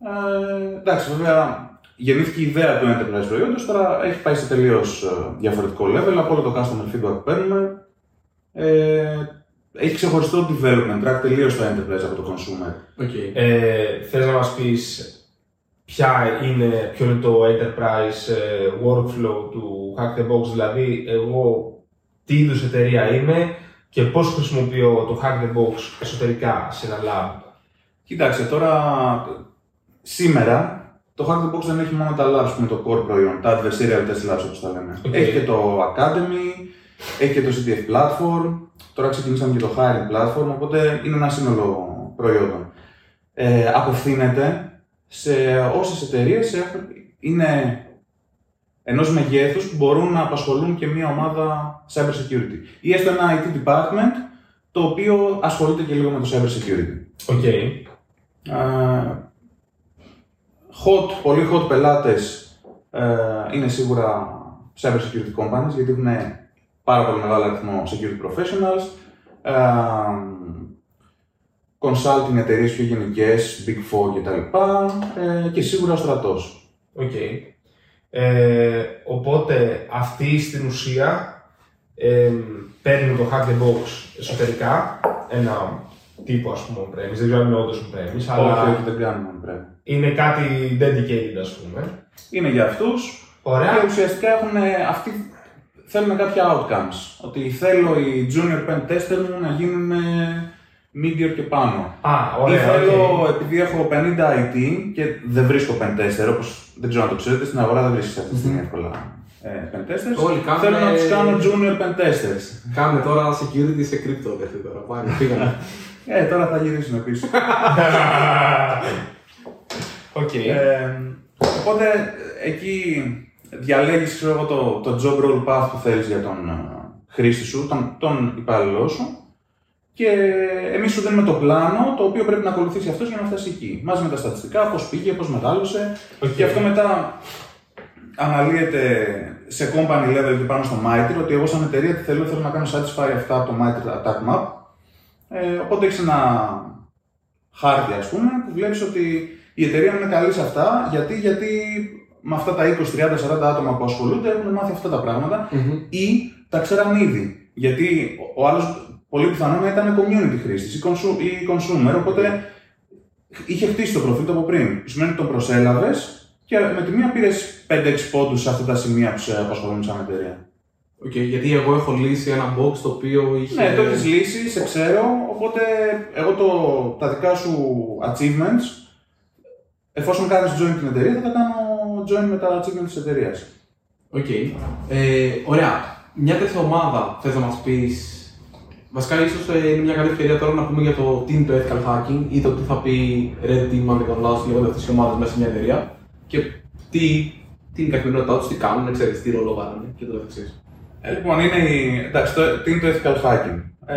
Ε, εντάξει, βέβαια γεννήθηκε η ιδέα του enterprise προϊόντος, τώρα έχει πάει σε τελείως διαφορετικό level από όλο το customer feedback που παίρνουμε. Ε, έχει ξεχωριστό development track τελείως το enterprise από το consumer. Okay. Ε, θες να μας πεις ποια είναι, ποιο είναι το enterprise ε, workflow του Hack the Box, δηλαδή εγώ τι είδους εταιρεία είμαι και πώς χρησιμοποιώ το Hack the Box εσωτερικά σε ένα lab. Κοιτάξτε, τώρα σήμερα το Hack the Box δεν έχει μόνο τα labs που είναι το core προϊόν, τα adversarial test labs όπως τα λέμε. Οκ. Έχει και το Academy, έχει και το CTF platform, τώρα ξεκινήσαμε και το hiring platform, οπότε είναι ένα σύνολο προϊόντων. Ε, απευθύνεται σε όσες εταιρείες είναι ενός μεγέθους που μπορούν να απασχολούν και μια ομάδα cyber security. Ή έστω ένα IT department το οποίο ασχολείται και λίγο με το cyber security. Οκ. Ε, hot, πολύ hot πελάτες ε, είναι σίγουρα cyber security companies γιατί έχουν πάρα πολύ μεγάλο αριθμό security professionals. Ε, consulting εταιρείες πιο γενικές, big four κτλ. Ε, και σίγουρα ο στρατός. Οκ. Ε, οπότε αυτή στην ουσία ε, παίρνει το Hack the Box εσωτερικά, ένα τύπο ας πούμε on-premise, δεν ξέρω αν είναι όντως on-premise, Όχι, αλλά όχι, δεν κάνουμε πρέπει. είναι κάτι dedicated ας πούμε. Είναι για αυτούς Ωραία. και ουσιαστικά έχουν αυτοί θέλουν κάποια outcomes. Ότι θέλω οι junior pen testers μου να γίνουν medium και πάνω. Α, Ή ωραία, θέλω, οκ. επειδή έχω 50 IT και δεν βρίσκω pen tester, όπως δεν ξέρω αν το ξέρετε, στην αγορά δεν βρίσκεις αυτή τη στιγμή εύκολα ε, pen testers. Όλοι κάνουν- Θέλω να τους κάνω junior pen testers. Κάνουμε τώρα security σε crypto, δεχτεί τώρα. Πάμε, φύγαμε. *laughs* Ε, τώρα θα γυρίσουν πίσω. *laughs* *laughs* Οκ. Ε, οπότε εκεί διαλέγεις ξέρω, εγώ, το, το job role path που θέλεις για τον ε, χρήστη σου, τον, τον υπάλληλό σου και εμείς σου δίνουμε το πλάνο το οποίο πρέπει να ακολουθήσει αυτός για να φτάσει εκεί. Μαζί με τα στατιστικά, πώς πήγε, πώς μεγάλωσε Οκ. και αυτό μετά αναλύεται σε company level και πάνω στο MITRE ότι εγώ σαν εταιρεία τι θέλω, θέλω να κάνω satisfy αυτά από το MITRE Attack Map. Ε, οπότε έχεις ένα χάρτη ας πούμε που βλέπεις ότι η εταιρεία μου είναι καλή σε αυτά γιατί, γιατί με αυτά τα 20, 30, 40 άτομα που ασχολούνται έχουν μάθει αυτά τα πράγματα Μμμ. ή τα ξέραν ήδη. Γιατί ο, ο άλλος πολύ πιθανό να ήταν community χρήστης ή, consu- ή consumer, οπότε είχε χτίσει το προφίλ του από πριν. Σημαίνει ότι τον προσέλαβες και με τη μία πήρες 5-6 πόντους σε αυτά τα σημεία που σε απασχολούν σαν εταιρεία. Οκ, γιατί εγώ έχω λύσει ένα box το οποίο είχε. Ναι, το έχεις λύσει, σε ξέρω, οπότε εγώ το, τα δικά σου achievements, εφόσον κάνεις join την εταιρεία, θα τα κάνω join με τα achievements της εταιρείας. Οκ. Ε, ωραία. Μια τέτοια ομάδα θες να μας πεις; Βασικά, ίσως είναι μια καλή ευκαιρία τώρα να πούμε για το τι είναι το ethical hacking ή το τι θα πει Red Team, αν δεν κάνω λάθος, λέγοντα αυτέ οι ομάδες μέσα σε μια εταιρεία και τι, τι είναι η καθημερινότητά τους, τι κάνουν, ξέρεις, τι ρόλο βάλανε και το καθεξής. Ε, λοιπόν, είναι η... Εντάξει, το, τι είναι το ethical hacking. Ε,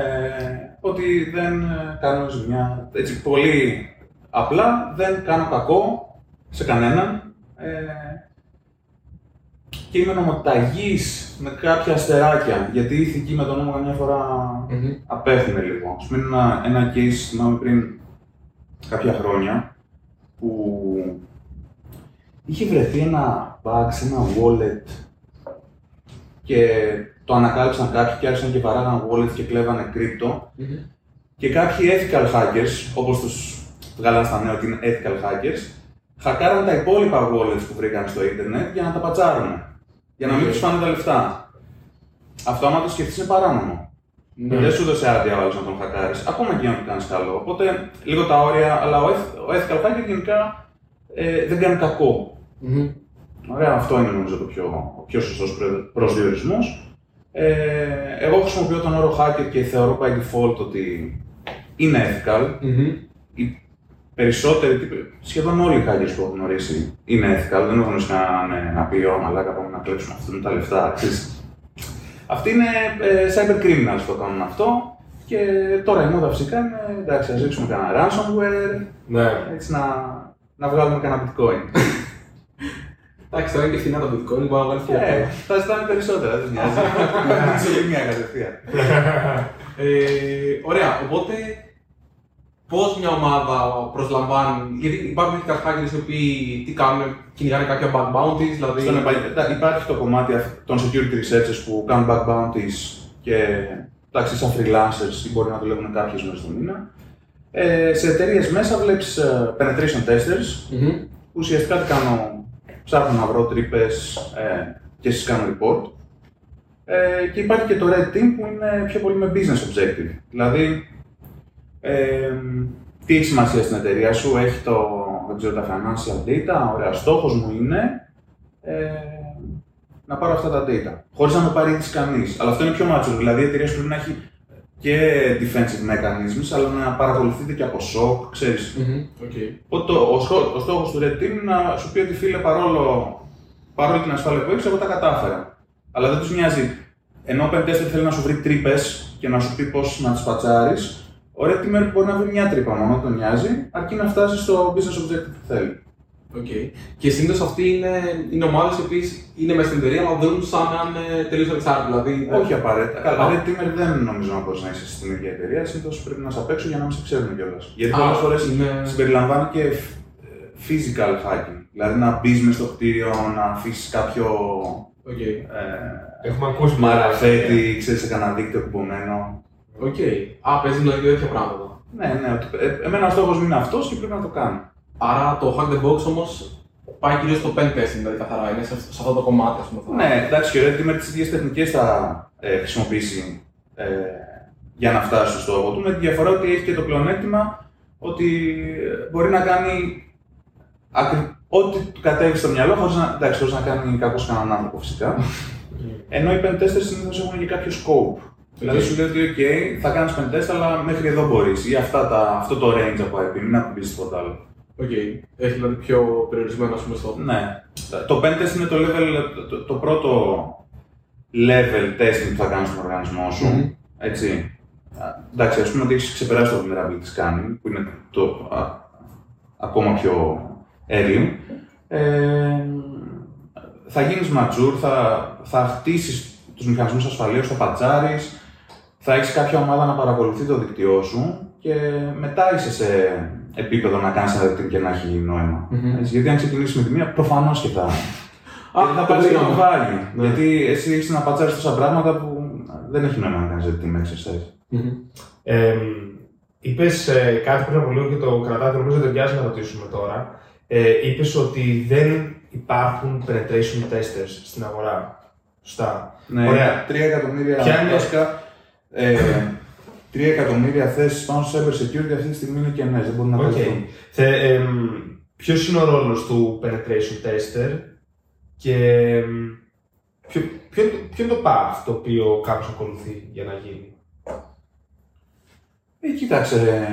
ότι δεν ε, κάνω ζημιά. Έτσι, πολύ απλά, δεν κάνω κακό σε κανέναν. Ε, και είμαι νομοταγής με κάποια αστεράκια, γιατί η ηθική με τον νόμο καμιά φορά απέχουν λίγο. Ας πούμε ένα, ένα case, θυμάμαι πριν κάποια χρόνια, που είχε βρεθεί ένα bug σε ένα wallet και το ανακάλυψαν κάποιοι και άρχισαν και βαράγαν wallet και κλέβανε κρύπτο και κάποιοι ethical hackers, όπως τους βγάλαν στα νέα ότι είναι ethical hackers, χακάραν τα υπόλοιπα wallets που βρήκαν στο ίντερνετ για να τα πατσάρουν. Για να μην Οκ. τους φάνε τα λεφτά. Αυτό άμα το σκεφτείς είναι παράνομο. Ναι. Δεν σου 'δωσε άδεια ο άλλος να τον χακάρεις, ακόμα και αν το κάνεις καλό. Οπότε λίγο τα όρια, αλλά ο, eth- ο ethical hacker γενικά ε, δεν κάνει κακό. Μμμ. Ωραία, αυτό είναι νομίζω το πιο, ο πιο σωστός προ- προσδιορισμός. Ε, εγώ χρησιμοποιώ τον όρο hacker και θεωρώ by default ότι είναι ethical. Μμμ. Οι περισσότεροι, τύποι- σχεδόν όλοι οι hackers που έχω γνωρίσει είναι ethical. Δεν έχω γνωρίσει κανέναν να πει: Ω μαλάκα, πάμε να κλέψουμε αυτούν τα λεφτά. ξέρεις. Αυτοί είναι ε, cyber criminals που το κάνουν αυτό. Και τώρα η μόδα φυσικά είναι εντάξει, ας ρίξουμε κανένα ransomware, Ναι. έτσι να, να βγάλουμε κανένα bitcoin. Εντάξει, τώρα είναι και φθηνά το bitcoin, μπορεί να βγάλει και Ε, αυτό. θα ζητάνε περισσότερα, δεν νοιάζει. Κάνει ισοτιμία κατευθείαν. Ε, ωραία, οπότε πώς μια ομάδα προσλαμβάνει. Γιατί υπάρχουν και κάποιοι hackers οι οποίοι τι κάνουν, κυνηγάνε κάποια bug bounties, δηλαδή. Στον επα- εντά- Υπάρχει το κομμάτι αυ- των security researchers που κάνουν back bounties και εντάξει, σαν freelancers ή μπορεί να δουλεύουν κάποιες μέρες το μήνα. Ε, σε εταιρείες μέσα βλέπεις penetration testers Μμμ. που ουσιαστικά τι κάνω, ψάχνω να βρω τρύπες ε, και εσείς κάνω report. Ε, και υπάρχει και το Red Team που είναι πιο πολύ με business objective. Δηλαδή, ε, τι έχει σημασία στην εταιρεία σου, έχει το, δεν ξέρω, τα financial data, ωραία, στόχος μου είναι ε, να πάρω αυτά τα data, χωρίς να με πάρει έτσι κανείς. Αλλά αυτό είναι πιο mature, δηλαδή η εταιρεία σου πρέπει να έχει και defensive mechanisms, αλλά να παρακολουθείτε και από SOC, ξέρεις. Μμμ. Οκ. Οπότε το- ο, στό- ο στόχος του Red Team είναι να σου πει ότι φίλε, παρόλο, παρόλο την ασφάλεια που έχεις, εγώ τα κατάφερα. Αλλά δεν τους νοιάζει. Ενώ ο Pentester θέλει να σου βρει τρύπες και να σου πει πώς να τις πατσάρει, ο Red Teamer μπορεί να βρει μια τρύπα μόνο, δεν τον νοιάζει, αρκεί να φτάσει στο business objective που θέλει. Οκ. Και συνήθως αυτοί είναι, είναι ομάδες οι οποίες είναι μέσα στην εταιρεία, αλλά δίνουν σαν να είναι τελείως ανεξάρτητοι. Δηλαδή, Όχι απαραίτητα. Καλά, Α. Red Teamer δεν νομίζω να μπορεί να είσαι στην ίδια εταιρεία. Συνήθως πρέπει να 'σαι απ' έξω για να μην σε ξέρουν κιόλας. Γιατί Α, πολλές φορές είναι- συμπεριλαμβάνει και ε, physical hacking. Δηλαδή να μπεις μες στο κτίριο, να αφήσεις κάποιο Οκ. ε, Έχουμε ακούσει μαραφέτη, ξέρεις, σε κανένα δίκτυο κουμπωμένο. Οκ. Α, παίζεις δηλαδή τέτοια πράγματα. Ναι, ναι, ότι, ε, εμένα ο στόχος μου είναι αυτός και πρέπει να το κάνω. Άρα το Hack The Box όμως πάει κυρίως στο pen testing, δηλαδή καθαρά. Είναι σε, σε αυτό το κομμάτι, ας πούμε. θα- Ναι, εντάξει, και ο Red Teamer τις ίδιες τεχνικές θα ε, χρησιμοποιήσει ε, για να φτάσει στο στόχο του. Με τη διαφορά ότι έχει και το πλεονέκτημα ότι ε, μπορεί να κάνει ακρι- ό,τι του κατέβει στο μυαλό χωρίς να, εντάξει, χωρίς να κάνει κακό σε κανέναν άνθρωπο φυσικά. *laughs* Ενώ οι pen testers συνήθως έχουν και κάποιο scope. Δηλαδή σου λέει ότι, OK, θα κάνεις pen test, αλλά μέχρι εδώ μπορείς. Ή αυτά τα, αυτό το range από IP, μην ακουμπήσεις τίποτα άλλο. Οκ. Έχει δηλαδή πιο περιορισμένο ας πούμε, στο. Ναι. Το pen test είναι το, level, το, το πρώτο level testing που θα κάνεις στον οργανισμό σου. Μμμ. Έτσι. Α, Εντάξει, ας πούμε ότι έχεις ξεπεράσει το vulnerability scanning, που είναι το α, ακόμα πιο early. Ε, θα γίνεις mature, θα, θα χτίσεις τους μηχανισμούς ασφαλείας, θα πατσάρεις, θα έχεις κάποια ομάδα να παρακολουθεί το δίκτυό σου και μετά είσαι σε επίπεδο να κάνεις ένα detect και να έχει νόημα. Μμμ. Έτσι, γιατί αν ξεκινήσεις με τη μία, προφανώς και θα. Α, γιατί θα το πάρει και λέγαμε. το βάλει. Ναι. Γιατί εσύ έχεις να πατσάρεις τόσα πράγματα που δεν έχει νόημα να κάνεις detect με exercise. Μμμ. Ε, Είπες κάτι πριν από λίγο και το κρατάτε, νομίζω ότι ταιριάζει να ρωτήσουμε τώρα. Ε, Είπες ότι δεν υπάρχουν penetration testers στην αγορά. Σωστά. Ναι, Ωραία. 3 εκατομμύρια. Ποια είναι- βασικά, ε, 3 εκατομμύρια θέσεις πάνω στο cyber security αυτή τη στιγμή είναι κενές. Δεν μπορούν να Οκ. καλυφθούν. Θε, εμ, ποιος είναι ο ρόλος του penetration tester και εμ, ποιο, ποιο, ποιο είναι το path το οποίο κάποιος ακολουθεί για να γίνει; Ε, κοίταξε.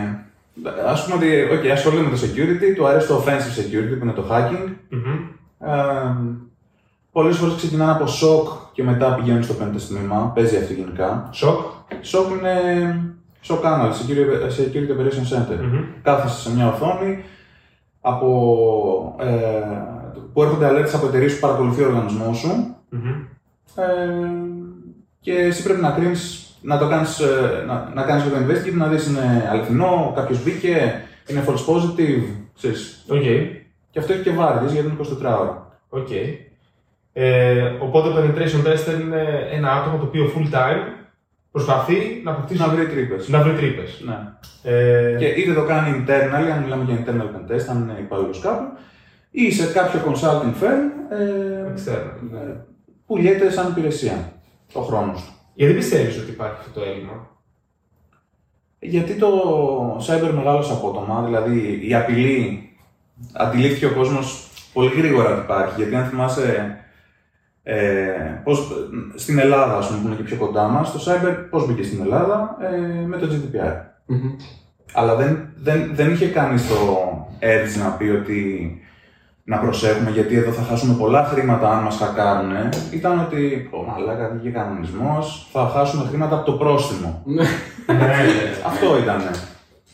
Α πούμε ότι okay, ασχολούμαι με το security, του αρέσει το offensive security που είναι το hacking. Μμμ. Ε, Πολλές φορές ξεκινάνε από shock και μετά πηγαίνουν στο pentest τμήμα. Παίζει αυτό γενικά. Σοκ. Shock είναι shock analysis, security- security operation center. Μμμ. Κάθεσαι σε μια οθόνη από, ε, που έρχονται alerts από εταιρείες που παρακολουθεί ο οργανισμός σου Μμμ. ε, και εσύ πρέπει να κρίνεις, να το κάνεις, ε, να, να κάνεις και το investigate, να δεις είναι αληθινό, κάποιος μπήκε, είναι false positive, ξέρεις. Οκ. Και αυτό έχει και βάρδιες γιατί είναι 24ωρα. Οκ. Ε, οπότε το penetration tester είναι ένα άτομο το οποίο full time προσπαθεί να αποκτήσει Να βρει τρύπες. να βρει τρύπες. Ναι. Ε, Και είτε το κάνει internal, αν μιλάμε για internal pen test, αν είναι υπάλληλος κάπου, ή σε κάποιο consulting firm ε, external. ε, που λιέται σαν υπηρεσία το χρόνο του. Γιατί πιστεύεις ότι υπάρχει αυτό το έλλειμμα; Γιατί το cyber μεγάλωσε απότομα, δηλαδή η απειλή αντιλήφθηκε ο κόσμος πολύ γρήγορα ότι υπάρχει. Γιατί αν θυμάσαι ε, πώς, στην Ελλάδα, ας πούμε, που είναι και πιο κοντά μας, το cyber πώς μπήκε στην Ελλάδα ε, με το GDPR. Μμμ. Αλλά δεν, δεν, δεν είχε κάνει το edge να πει ότι να προσέχουμε γιατί εδώ θα χάσουμε πολλά χρήματα αν μας χακάρουν. Ήταν ότι, πω μαλάκα, βγήκε κανονισμός, θα χάσουμε χρήματα από το πρόστιμο. Ναι. ναι, Αυτό ήταν.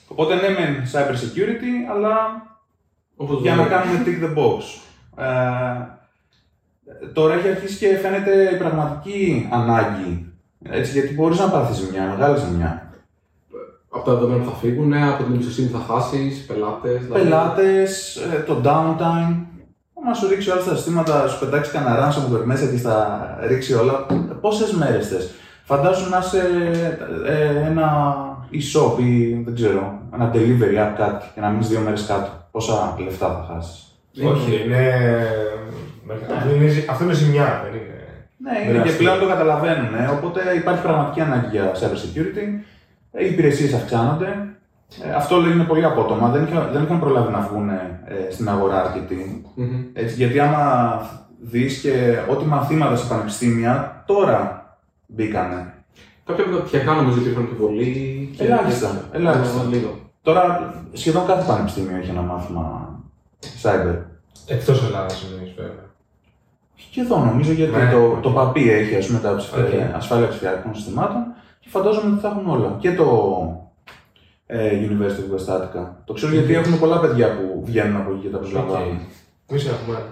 Οπότε ναι, μεν cyber security, αλλά Όπως για να λέμε. κάνουμε tick the box. Ε, τώρα έχει αρχίσει και φαίνεται η πραγματική ανάγκη. Έτσι, γιατί μπορείς να πάθεις ζημιά, μεγάλη ζημιά. Από τα δεδομένα που θα φύγουν, από την εμπιστοσύνη που θα χάσεις, πελάτες. Πελάτες, το downtime. Άμα σου ρίξει όλα τα συστήματα, σου πετάξει κανένα ransomware μέσα και στα ρίξει όλα, πόσες μέρες θες. Φαντάζομαι να είσαι ε, ένα e-shop ή δεν ξέρω, ένα delivery app κάτι και να μείνεις δύο μέρες κάτω. Πόσα λεφτά θα χάσεις. Όχι, είναι. Αυτό είναι- Αυτό είναι ζημιά, δεν είναι. Ναι, Δεν είναι και αστείο. πλέον το καταλαβαίνουν. ε, Οπότε υπάρχει πραγματική ανάγκη για cyber security. Ε, Οι υπηρεσίες αυξάνονται. Ε, Αυτό λέει είναι πολύ απότομα. Δεν είχαν, δεν είχαν προλάβει να βγουν ε, στην αγορά αρκετοί. Μμμ. Έτσι, γιατί άμα δεις και ό,τι μαθήματα σε πανεπιστήμια τώρα μπήκανε. Κάποια πρωτοτυπιακά νομίζω ότι είχαν επιβολή. και- Ελάχιστα, ελάχιστα. Λίγο. Τώρα σχεδόν κάθε πανεπιστήμιο έχει ένα μάθημα cyber. Εκτός Ελλάδας εννοείς βέβαια. Και εδώ νομίζω γιατί Ναι, το, οκ. το ΠΑΠΕΙ έχει ας πούμε, τα ψηφια- Οκ. ασφάλεια ψηφιακών συστημάτων και φαντάζομαι ότι θα έχουν όλα. Και το ε, University of West Attica. Το ξέρω γιατί έχουν πολλά παιδιά που βγαίνουν από εκεί και τα προσλαμβάνουν. Εμείς έχουμε.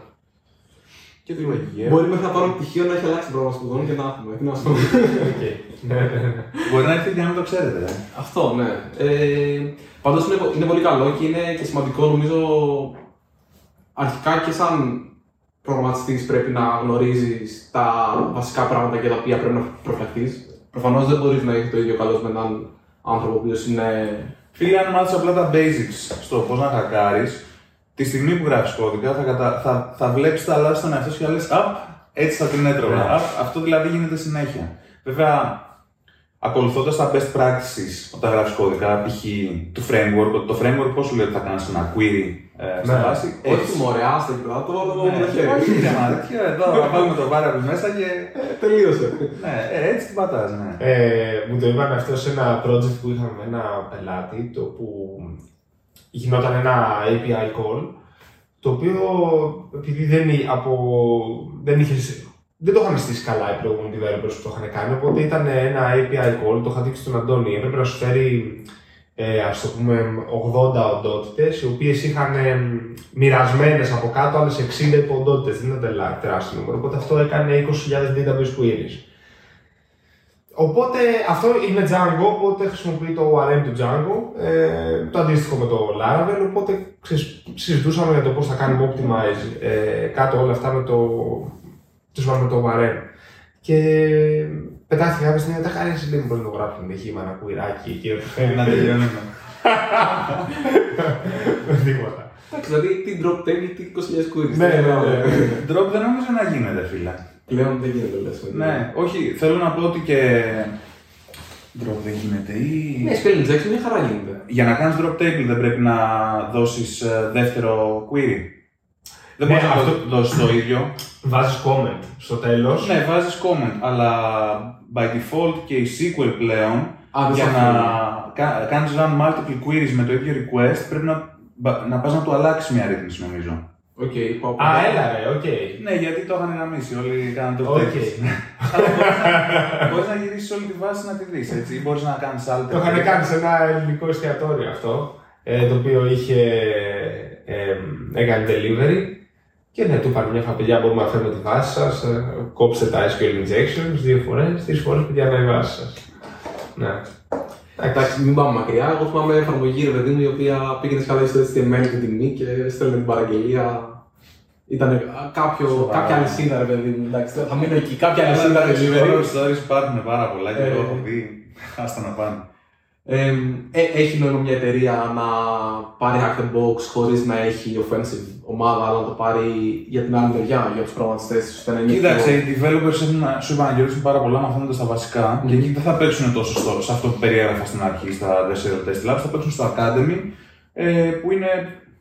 Και τη λογική. Μπορεί μέχρι να πάρουν πτυχίο να έχει αλλάξει την πρόγραμμα σπουδών και να έχουμε. Τι να σου πω. Οκ. Ναι, ναι, ναι. Μπορεί να έρθει και να μην το ξέρετε. Ε. Αυτό, ναι. Ε, Πάντως είναι, είναι πολύ καλό και είναι και σημαντικό νομίζω αρχικά και σαν προγραμματιστής πρέπει να γνωρίζεις τα βασικά πράγματα για τα οποία πρέπει να προφυλαχθεί. Προφανώς δεν μπορείς να έχεις το ίδιο καλός με έναν άνθρωπο ο οποίος είναι. Φίλοι, αν μάθεις απλά τα basics στο πώς να χακάρεις, τη στιγμή που γράφεις κώδικα θα, κατα... θα, θα βλέπεις τα λάθη στον εαυτό σου και θα λες «Απ, έτσι θα την έτρωγα». Ναι. Απ, αυτό δηλαδή γίνεται συνέχεια. Βέβαια, ακολουθώντας τα best practices όταν γράφεις κώδικα, π.χ. του framework, ότι το framework πώς σου λέει ότι θα κάνεις ένα query ε, στη Ναι. βάση. Όχι μωρέ, άστα και μετά το όλο Ναι, με το χέρι. όχι, ρε μαλάκα, εδώ να *laughs* βάλουμε το βάρο από μέσα και. Ε, Τελείωσε. Ναι, ε, έτσι την πατάς, ναι. Ε, μου το είπαν αυτό σε ένα project που είχαμε με ένα πελάτη, το που γινόταν ένα API call, το οποίο επειδή δεν, εί- από, δεν, είχε, δεν το είχαν στήσει καλά οι προηγούμενοι developers που το είχαν κάνει, οπότε ήταν ένα API call, το είχα δείξει στον Αντώνη, έπρεπε να σου φέρει ε, ας το πούμε 80 οντότητες, οι οποίες είχαν ε, μοιρασμένες από κάτω άλλες 60 υποδότητες, δεν ήταν τελά- τεράστιο νούμερο, οπότε αυτό έκανε 20.000 database queries. Οπότε αυτό είναι Django, οπότε χρησιμοποιεί το ORM του Django, ε, το αντίστοιχο με το Laravel, οπότε ξέρεις, συζητούσαμε για το πώς θα κάνουμε optimize ε, κάτω όλα αυτά με το, τους με το ORM. Και πετάχτηκε κάποια στιγμή, τα κάνει εσύ λίγο μπορείς να το γράψουμε εκεί με ένα κουιράκι και Να *laughs* τελειώνουμε. Τίποτα. Εντάξει, δηλαδή τι drop table, τι 20.000 queries. Ναι, ναι, ναι. Drop δεν νομίζω να γίνεται, φίλε. Πλέον δεν γίνεται λες. Ναι, όχι, θέλω να πω ότι και. Drop δεν γίνεται ή. Ναι, spell injection μια χαρά γίνεται. Για να κάνεις drop table δεν πρέπει να δώσεις ε, δεύτερο query. Δεν Ναι, μπορείς να αυτό- το δώσεις το ίδιο. Βάζεις comment στο τέλος. Ναι, βάζεις comment, αλλά by default και η SQL πλέον Α, δεν για σε να αφήνει. κα- κάνεις run multiple queries με το ίδιο request πρέπει να, μπα- να πας να του αλλάξεις μια ρύθμιση νομίζω. Οκ, πάω. Α, έλα ρε, οκ. Ναι, γιατί το είχαν γραμμίσει, όλοι κάναν το Οκ. τέτοιο. Αλλά μπορείς να- μπορείς να γυρίσεις όλη τη βάση να τη δεις, έτσι, ή μπορείς να κάνεις άλλο. Το είχαν κάνει σε ένα ελληνικό εστιατόριο αυτό, ε, το οποίο είχε ε, έκανε delivery και ναι, του είπαν μια παιδιά μπορούμε να φέρουμε τη βάση σας, ε, κόψτε τα SQL injections δύο φορές, τρεις φορές παιδιά να η βάση σας. Ναι. Εντάξει, μην πάμε μακριά. Εγώ θυμάμαι εφαρμογή ρε παιδί μου η οποία πήγαινε καλά στο HTML την τιμή και έστελνε την παραγγελία. Ήταν κάποιο, Σοβαρά. κάποια αλυσίδα ρε παιδί μου. Εντάξει, θα μείνω εκεί. Κάποια Αλλά αλυσίδα εντάξει, delivery. horror stories υπάρχουν πάρα πολλά και Ε. το έχω δει. Άστα να πάνε. Ε, ε, έχει νόημα μια εταιρεία να πάρει hack the box χωρίς να έχει offensive ομάδα, αλλά να το πάρει για την άλλη μεριά, για τους προγραμματιστές τη. ώστε να είναι Κοίταξε, πιο- οι developers έχουν, σου είπα να γυρίσουν πάρα πολλά μαθαίνοντα τα βασικά και εκεί δεν θα παίξουν τόσο στο, σε αυτό που περιέγραφα στην αρχή στα 4 test labs, θα παίξουν στο Academy ε, που είναι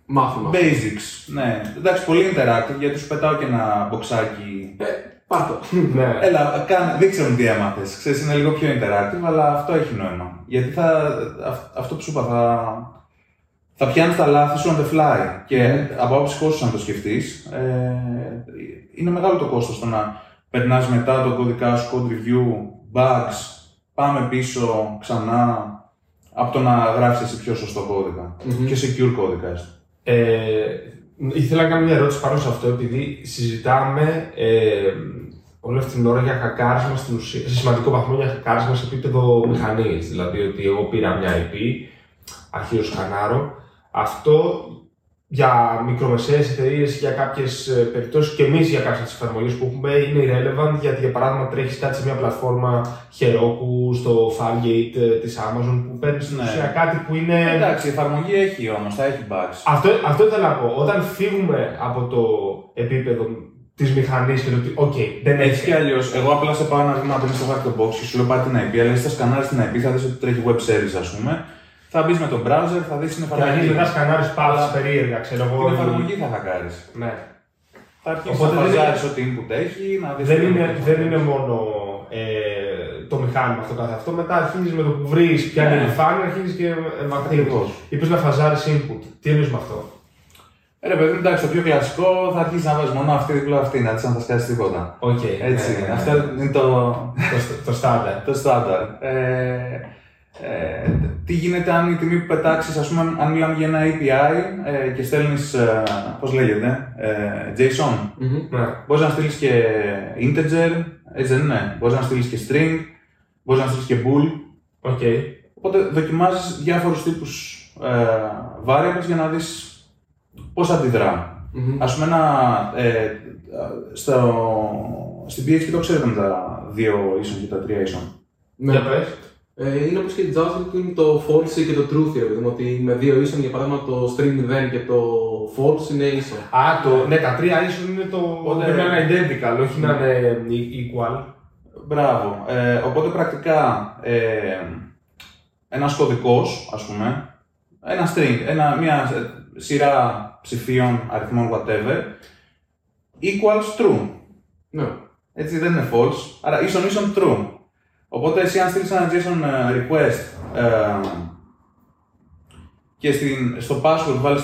μάθημα. basics. Ναι, εντάξει, πολύ interactive γιατί σου πετάω και ένα μποξάκι. Ε, πάρ' το. ναι. Έλα, κάνε, δείξε μου τι έμαθες. Ξέρεις, είναι λίγο πιο interactive, αλλά αυτό έχει νόημα. Γιατί θα, αυ- αυτό που σου είπα, θα, θα πιάνεις τα λάθη σου on the fly. Και από άποψη κόστο, αν το σκεφτείς, ε, είναι μεγάλο το κόστος το να περνάς μετά τον κώδικά σου, code review, bugs, πάμε πίσω ξανά, από το να γράφει εσύ πιο σωστό κώδικα. Μμμ. Και secure κώδικα. έστω. Ε, Ήθελα να κάνω μια ερώτηση πάνω σε αυτό, επειδή συζητάμε ε, όλη αυτή την ώρα για χακάρισμα στην ουσία, σε σημαντικό βαθμό για χακάρισμα σε επίπεδο μηχανής. Δηλαδή ότι εγώ πήρα μια IP, αρχίζω σκανάρω. Αυτό για μικρομεσαίες εταιρείες, για κάποιες περιπτώσεις και εμείς για κάποιες εφαρμογές που έχουμε είναι irrelevant γιατί για παράδειγμα τρέχεις κάτι σε μια πλατφόρμα Heroku, στο Fargate ε, της Amazon που παίρνεις στην Ναι. ουσία κάτι που είναι. Εντάξει, η εφαρμογή έχει όμως, θα έχει bugs. Αυτό, αυτό ήθελα να πω. Όταν φύγουμε από το επίπεδο της μηχανής και το ότι, OK, δεν Έτσι έχει. κι αλλιώς, εγώ απλά σε πάω ένα βήμα πριν στο Hack the Box και σου λέω πάρει την IP, αλλά εσύ θα σκανάρεις την IP, θα δεις ότι τρέχει web service, ας πούμε. Θα μπεις με τον browser, θα δεις την Και αρχίζει εφαρμογή. μετά σκανάρει πάλι περίεργα, ξέρω εγώ. Την εφαρμογή θα χακάρει. Ναι. Θα αρχίσεις Οπότε να δεν φαζάρεις είναι- ό,τι input έχει, να δεις. Δεν είναι, δεν είναι μόνο ε, το μηχάνημα αυτό καθ' αυτό. Μετά αρχίζεις με το που βρεις ποια είναι η Ναι. επιφάνεια, αρχίζεις και εμβαθύνει. Ακριβώς. Είπες να φαζάρεις input. Τι εννοείς με αυτό; Ε, Ρε παιδί, μου, εντάξει, το πιο κλασικό θα αρχίσεις να βάζεις μονό αυτί διπλό αυτί, να δεις αν θα σκάσει τίποτα. Οκ. Έτσι, ναι, ναι, ναι. αυτό είναι το, Το, το στάνταρ. *laughs* το στάνταρ. Ε, ε, τι γίνεται αν η τιμή που πετάξεις, ας πούμε, αν μιλάμε για ένα API ε, και στέλνεις, ε, πώς λέγεται, ε, JSON. Μμμ. Ναι. Μπορείς να στείλεις και integer, έτσι δεν είναι. Μπορείς να στείλεις και string, μπορείς να στείλεις και bool. Οκ. Οπότε δοκιμάζεις διάφορους τύπους ε, variables για να δεις πώς αντιδρά. Μμμ. Α πούμε, ένα, ε, στο, στην PHP το ξέρετε με τα δύο ίσον και τα τρία ίσον. Ναι. Για πες. Ε, είναι όπως και η JavaScript που είναι το false και το true ρε παιδί μου, ότι με δύο ίσον, για παράδειγμα το string 0 και το false είναι ίσον. Α, το, ναι, τα τρία ίσως είναι το. Οπότε- Πρέπει να είναι identical, όχι να είναι equal. Μπράβο. Ε, οπότε πρακτικά ε, ένας κωδικός, ας πούμε, ένα string, ένα, μια ε, σειρά ψηφίων, αριθμών, whatever, equals true. Ναι. Έτσι δεν είναι false, άρα ίσον ίσον true. Οπότε εσύ αν στείλεις ένα JSON ε, request ε, και στην, στο password βάλεις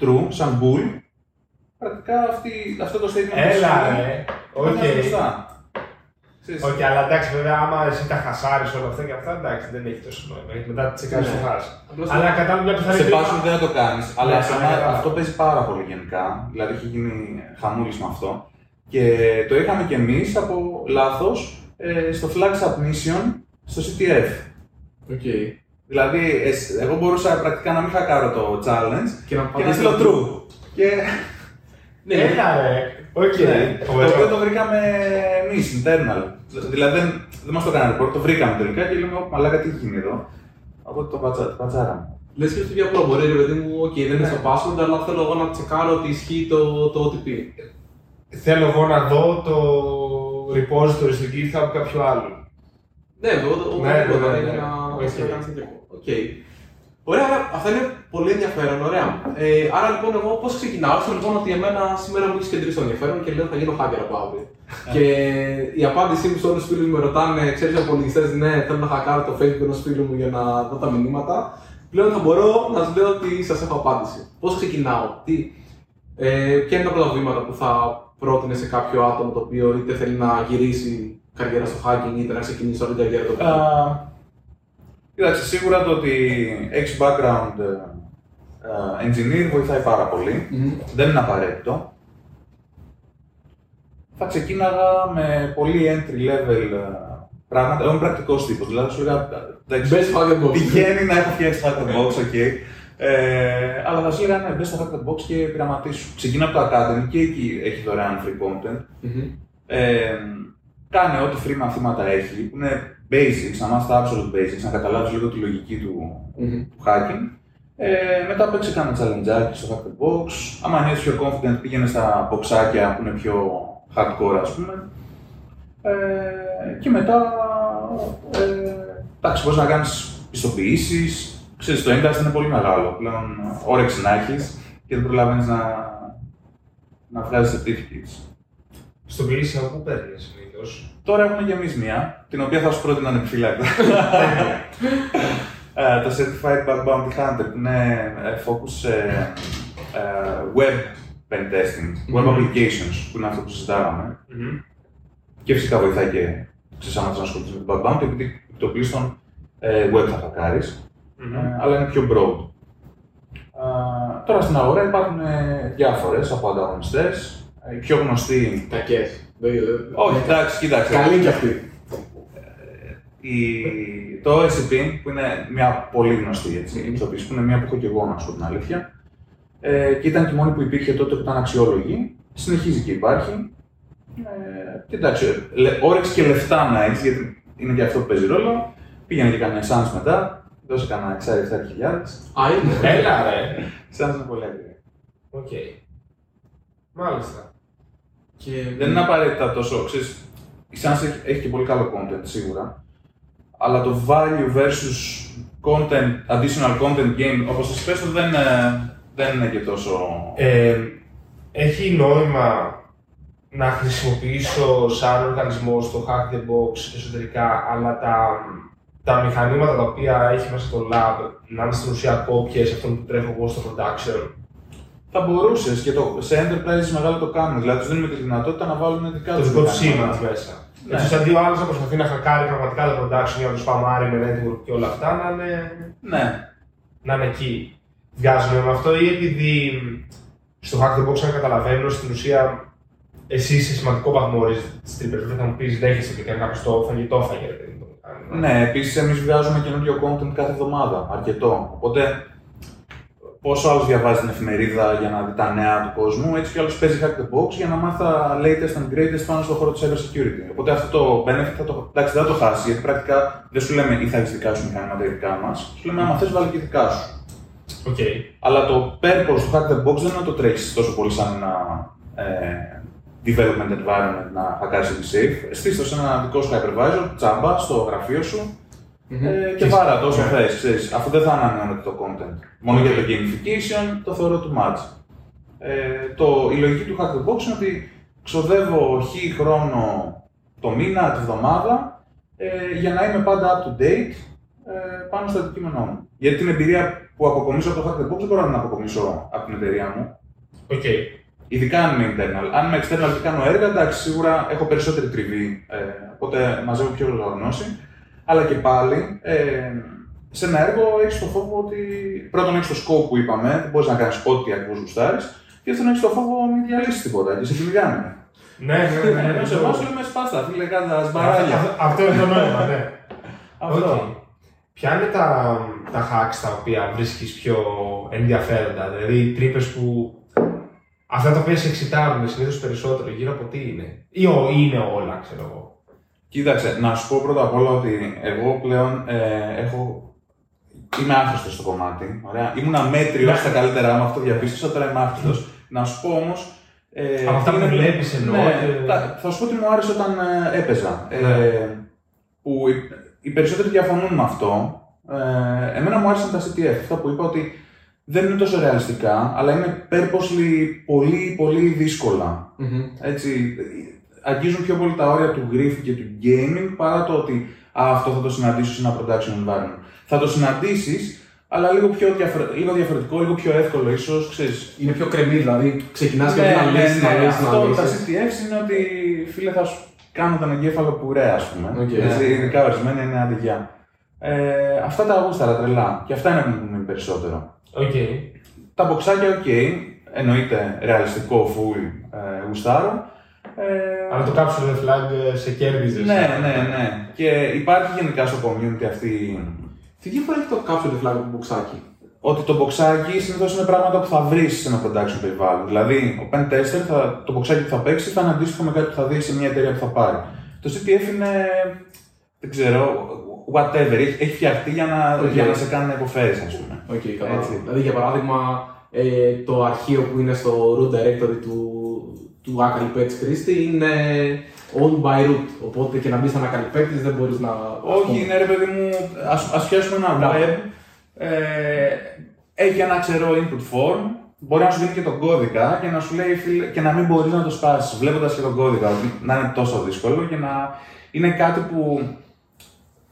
true σαν bool, πρακτικά αυτή, αυτό το statement Έλα, που σου ρε. είναι Οκ. σωστά. Ξέρεις, Όχι, αλλά εντάξει, βέβαια, άμα εσύ τα χασάρεις όλα αυτά και αυτά, εντάξει, δεν έχει τόσο νόημα. Γιατί μετά τις κάνει Ναι. το hash. Απλώς Αλλά κατάλαβα μια πιθανή. Σε password δεν θα το κάνεις, αλλά Ναι, σε ναι, μένα κατάλαβα. αυτό παίζει πάρα πολύ γενικά. Δηλαδή έχει γίνει χαμούλης με αυτό. Και το είχαμε κι εμείς από λάθος στο flag submission στο CTF. Οκ. Δηλαδή, εσ- εγώ μπορούσα πρακτικά να μην χακάρω το challenge Και να και να πατήσω στείλω true. Και Ναι, Έλα, ρε. Οκ. ναι, το Φοβερό. οποίο το βρήκαμε εμείς, internal. Δηλαδή δεν, δεν μας το έκανε report, το βρήκαμε τελικά και λέμε: «Ω, Μαλάκα, τι έχει γίνει εδώ. Οπότε το πατσα, το πατσάραμε. Λες και στο πιο απλό μπορεί, ρε παιδί μου, οκ, δεν είναι Ναι. στο password, αλλά θέλω εγώ να τσεκάρω ότι ισχύει το, το OTP. Θέλω εγώ να δω το repository στην GitHub κάποιου άλλου. Ναι, εδώ το Ναι, ναι, τίποτα, ναι, είναι ναι. να Οκ. να κάνεις τέτοιο. Οκ. Ωραία, άρα αυτά είναι πολύ ενδιαφέρον, ωραία. Ε, άρα λοιπόν, εγώ πώς ξεκινάω, ξέρω λοιπόν ότι εμένα σήμερα μου έχεις κεντρήσει το ενδιαφέρον και λέω θα γίνω hacker από αύριο. και η απάντησή μου σε όλους τους φίλους μου με ρωτάνε, ξέρεις από λογιστέ, ναι, θέλω να χακάρω το Facebook ενός φίλου μου για να δω τα μηνύματα. Πλέον θα μπορώ να σα λέω ότι σας έχω απάντηση. Πώς ξεκινάω, τι, ε, ποια είναι τα πρώτα βήματα που θα πρότεινε σε κάποιο άτομο το οποίο είτε θέλει να γυρίσει καριέρα στο hacking είτε να ξεκινήσει όλη την καριέρα του. Α, Κοίταξε, σίγουρα το ότι έχεις background ε, ε, engineer βοηθάει πάρα πολύ. Μμμ. Δεν είναι απαραίτητο. Θα ξεκίναγα με πολύ entry level ε, πράγματα. Εγώ είμαι πρακτικός τύπος. Δηλαδή, σου έλεγα. εντάξει, Best hacker box. Τυχαίνει να έχω φτιάξει hack the box, ok. Ε, αλλά θα σου έλεγα ναι, μπες στο hack the box και πειραματίσου. Ξεκινά από το Academy και εκεί έχει δωρεάν free content. Μμμ. Ε, κάνε ό,τι free μαθήματα έχει, που είναι basics, να μάθεις τα absolute basics, να καταλάβεις λίγο τη λογική του, Μμμ. του hacking. Ε, μετά παίξε κάνα challenge στο hack the box. Άμα νιώθεις πιο confident, πήγαινε στα boxάκια που είναι πιο hardcore, ας πούμε. Ε, και μετά, ε, εντάξει, μπορείς να κάνεις πιστοποιήσεις. Ξέρεις, το industry είναι πολύ μεγάλο. Πλέον όρεξη να έχεις και δεν προλαβαίνεις να, να βγάζεις certificates. Στο ποιήσι από πού παίρνεις συνήθως; Τώρα έχουμε και εμείς μία, την οποία θα σου πρότεινα ανεπιφύλακτα. *laughs* Ε, το Certified Bug Bounty Hunter, που είναι ε, focus σε ε, web pen testing, web Μμμ. applications, που είναι αυτό που συζητάγαμε. Και φυσικά βοηθάει και ξέρεις άμα θες να ασχοληθείς με το bug bounty, επειδή το πλήστον ε, web θα χακάρεις, ε, αλλά είναι πιο broad. Α, τώρα στην αγορά υπάρχουν ε, διάφορες από ανταγωνιστές. Οι πιο γνωστοί. Κακές. Όχι, εντάξει, κοίταξε. Καλή κι αυτή. Η, το SCP, που είναι μια πολύ γνωστή έτσι, Μμμ. ιστοποίηση, που είναι μια που έχω και εγώ να σου πω την αλήθεια, ε, και ήταν και η μόνη που υπήρχε τότε που ήταν αξιόλογη, συνεχίζει και υπάρχει. Ε, και εντάξει, λε- όρεξη και λεφτά να έχεις, γιατί είναι και αυτό που παίζει ρόλο. Πήγαινε και κανένα SANS μετά, δώσε κανένα 6-7 χιλιάδες. Α, είναι. Έλα ρε. Sans είναι πολύ ακριβή. Οκ. Μάλιστα. Και... Δεν είναι απαραίτητα τόσο, ξέρεις, η SANS έχει, έχει και πολύ καλό content σίγουρα, αλλά το value versus content, additional content gain, όπως σας πες, δεν, ε, δεν είναι και τόσο... Ε, έχει νόημα να χρησιμοποιήσω σαν οργανισμό στο Hack the Box εσωτερικά, αλλά τα, τα μηχανήματα τα οποία έχει μέσα στο lab να είναι στην ουσία κόπιες αυτών που τρέχω εγώ στο production. Θα μπορούσες και το, σε enterprise μεγάλο το κάνουν. Δηλαδή τους δίνουμε τη δυνατότητα να βάλουν δικά Το τους δικό τους μηχανήματα. σήμα μέσα. Ναι. Έτσι, αντί ο άλλο να προσπαθεί να χακάρει πραγματικά το production για να το σπαμάρει με network και όλα αυτά, να είναι, Ναι. να είναι εκεί. Βγάζουμε με αυτό ή επειδή στο Hack the Box, αν καταλαβαίνω, στην ουσία εσύ σε σημαντικό βαθμό ορίζεις τις τρύπες. Δεν θα μου πεις δέχεσαι και κάνει κάποιος το φαγητό, φαγητό. Ρε παιδί μου, το κάνει. Ναι, επίσης εμείς βγάζουμε καινούριο content κάθε εβδομάδα. Αρκετό. Οπότε πόσο άλλος διαβάζει την εφημερίδα για να δει τα νέα του κόσμου, έτσι κι άλλος παίζει Hack the Box για να μάθει τα latest and greatest πάνω στον χώρο της cyber security. Οπότε αυτό το benefit θα το, εντάξει, δεν θα το χάσει, γιατί πρακτικά δεν σου λέμε ή θα έχεις δικά σου μηχανήματα ή δικά μας. Σου λέμε, άμα θες, βάλει και δικά σου. Οκ. Αλλά το purpose του Hack the Box δεν είναι να το τρέξεις τόσο πολύ σαν ένα ε, development environment να χακάρει τη safe. Στήσου σε ένα δικό σου hypervisor, τσάμπα, στο γραφείο σου Μμμ. ε, και βάρα το όσο θες, ξέρεις, αφού δεν θα ανανεώνεται το content. Μόνο για το gamification το θεωρώ too much. Ε, το, η λογική του hack the box είναι ότι ξοδεύω χ χρόνο το μήνα, τη βδομάδα, ε, για να είμαι πάντα up to date ε, πάνω στο αντικείμενό μου. Γιατί την εμπειρία που αποκομίσω από το hack the box δεν μπορώ να την αποκομίσω από την εταιρεία μου. Οκ. Ειδικά αν είμαι internal. Αν είμαι external και κάνω έργα, εντάξει, σίγουρα έχω περισσότερη τριβή, ε, οπότε μαζεύω πιο γνώση. Αλλά και πάλι, ε, σε ένα έργο έχεις το φόβο ότι πρώτον έχεις το scope που είπαμε, δεν μπορείς να κάνεις ό,τι ακριβώς γουστάρεις, και δεύτερον έχεις το φόβο μην διαλύσεις τίποτα και σε κυνηγάνε. Ναι, ναι, ναι. Ενώ σε εμάς λέμε σπάστα, φίλε, κάν' τα σμπαράλια. Αυτό- Αυτό είναι το νόημα, ναι. Αυτό. Οκ. Ποια είναι τα, τα hacks τα οποία βρίσκεις πιο ενδιαφέροντα, δηλαδή τρύπες που. Αυτά τα οποία σε εξητάρουν συνήθως περισσότερο γύρω από τι είναι. Ή ο, ή είναι όλα, ξέρω εγώ. Κοίταξε, να σου πω πρώτα απ' όλα ότι εγώ πλέον ε, έχω. Είμαι άχρηστος στο κομμάτι. Ωραία. Ήμουν αμέτριο Ναι. στα καλύτερά μου, αυτό διαπίστωσα, τώρα είμαι άχρηστος. να σου πω όμως. Ε, Από αυτά που είναι- βλέπεις εννοώ Ναι, και- τα- θα σου πω ότι μου άρεσε όταν ε, έπαιζα. Ε, Ναι. που οι, οι περισσότεροι διαφωνούν με αυτό. Ε, εμένα μου άρεσαν τα CTF. Αυτά που είπα ότι δεν είναι τόσο ρεαλιστικά, αλλά είναι purposely πολύ, πολύ δύσκολα. Μμμ. Έτσι, αγγίζουν πιο πολύ τα όρια του γρίφου και του gaming παρά το ότι α, αυτό θα το συναντήσω σε ένα production environment. Θα το συναντήσεις, αλλά λίγο, πιο διαφορε- λίγο διαφορετικό, λίγο πιο εύκολο ίσως. Ξέρεις. Είναι πιο κρεμή, δηλαδή ξεκινάς και Ναι, να ναι, λύσει, ναι, να λύσει, Αυτό να τα λύσει. CTFs είναι ότι φίλε θα σου κάνω τον εγκέφαλο πουρέ, ας πούμε. Οκ. Έτσι, ειδικά ορισμένα είναι αντιγιά. Ε, αυτά τα γούσταρα τρελά. Και αυτά είναι που μου είναι περισσότερο. Οκ. Τα μποξάκια, οκ, εννοείται ρεαλιστικό, full ε, γουστάρω. Ε, Αλλά το capture flag ε, σε κέρδιζες. ναι, ναι, ναι. Και υπάρχει γενικά στο community αυτή. Τι διαφορά έχει το capture flag από το μποξάκι; Ότι το μποξάκι συνήθως είναι πράγματα που θα βρεις σε ένα production περιβάλλον. Δηλαδή, ο pen tester, θα, το μποξάκι που θα παίξει θα είναι αντίστοιχο με κάτι που θα δεις σε μια εταιρεία που θα πάρει. Το CTF είναι. δεν ξέρω, whatever. Έχει, έχει φτιαχτεί για να, Οκ. για να σε κάνει να υποφέρεις, ας πούμε. Οκ, κατάλαβα. Έτσι. Δηλαδή, για παράδειγμα, ε, το αρχείο που είναι στο root directory του, του Akali Pets Christie είναι owned by root. Οπότε και να μπεις σαν Akali Pets δεν μπορείς να. Όχι, είναι ρε παιδί μου, ας, ας πιάσουμε ένα Μπράβο. web, ε, έχει ένα ξερό input form, μπορεί να σου δίνει και τον κώδικα και να σου λέει φίλε, και να μην μπορείς να το σπάσεις, βλέποντας και τον κώδικα, ότι να είναι τόσο δύσκολο και να είναι κάτι που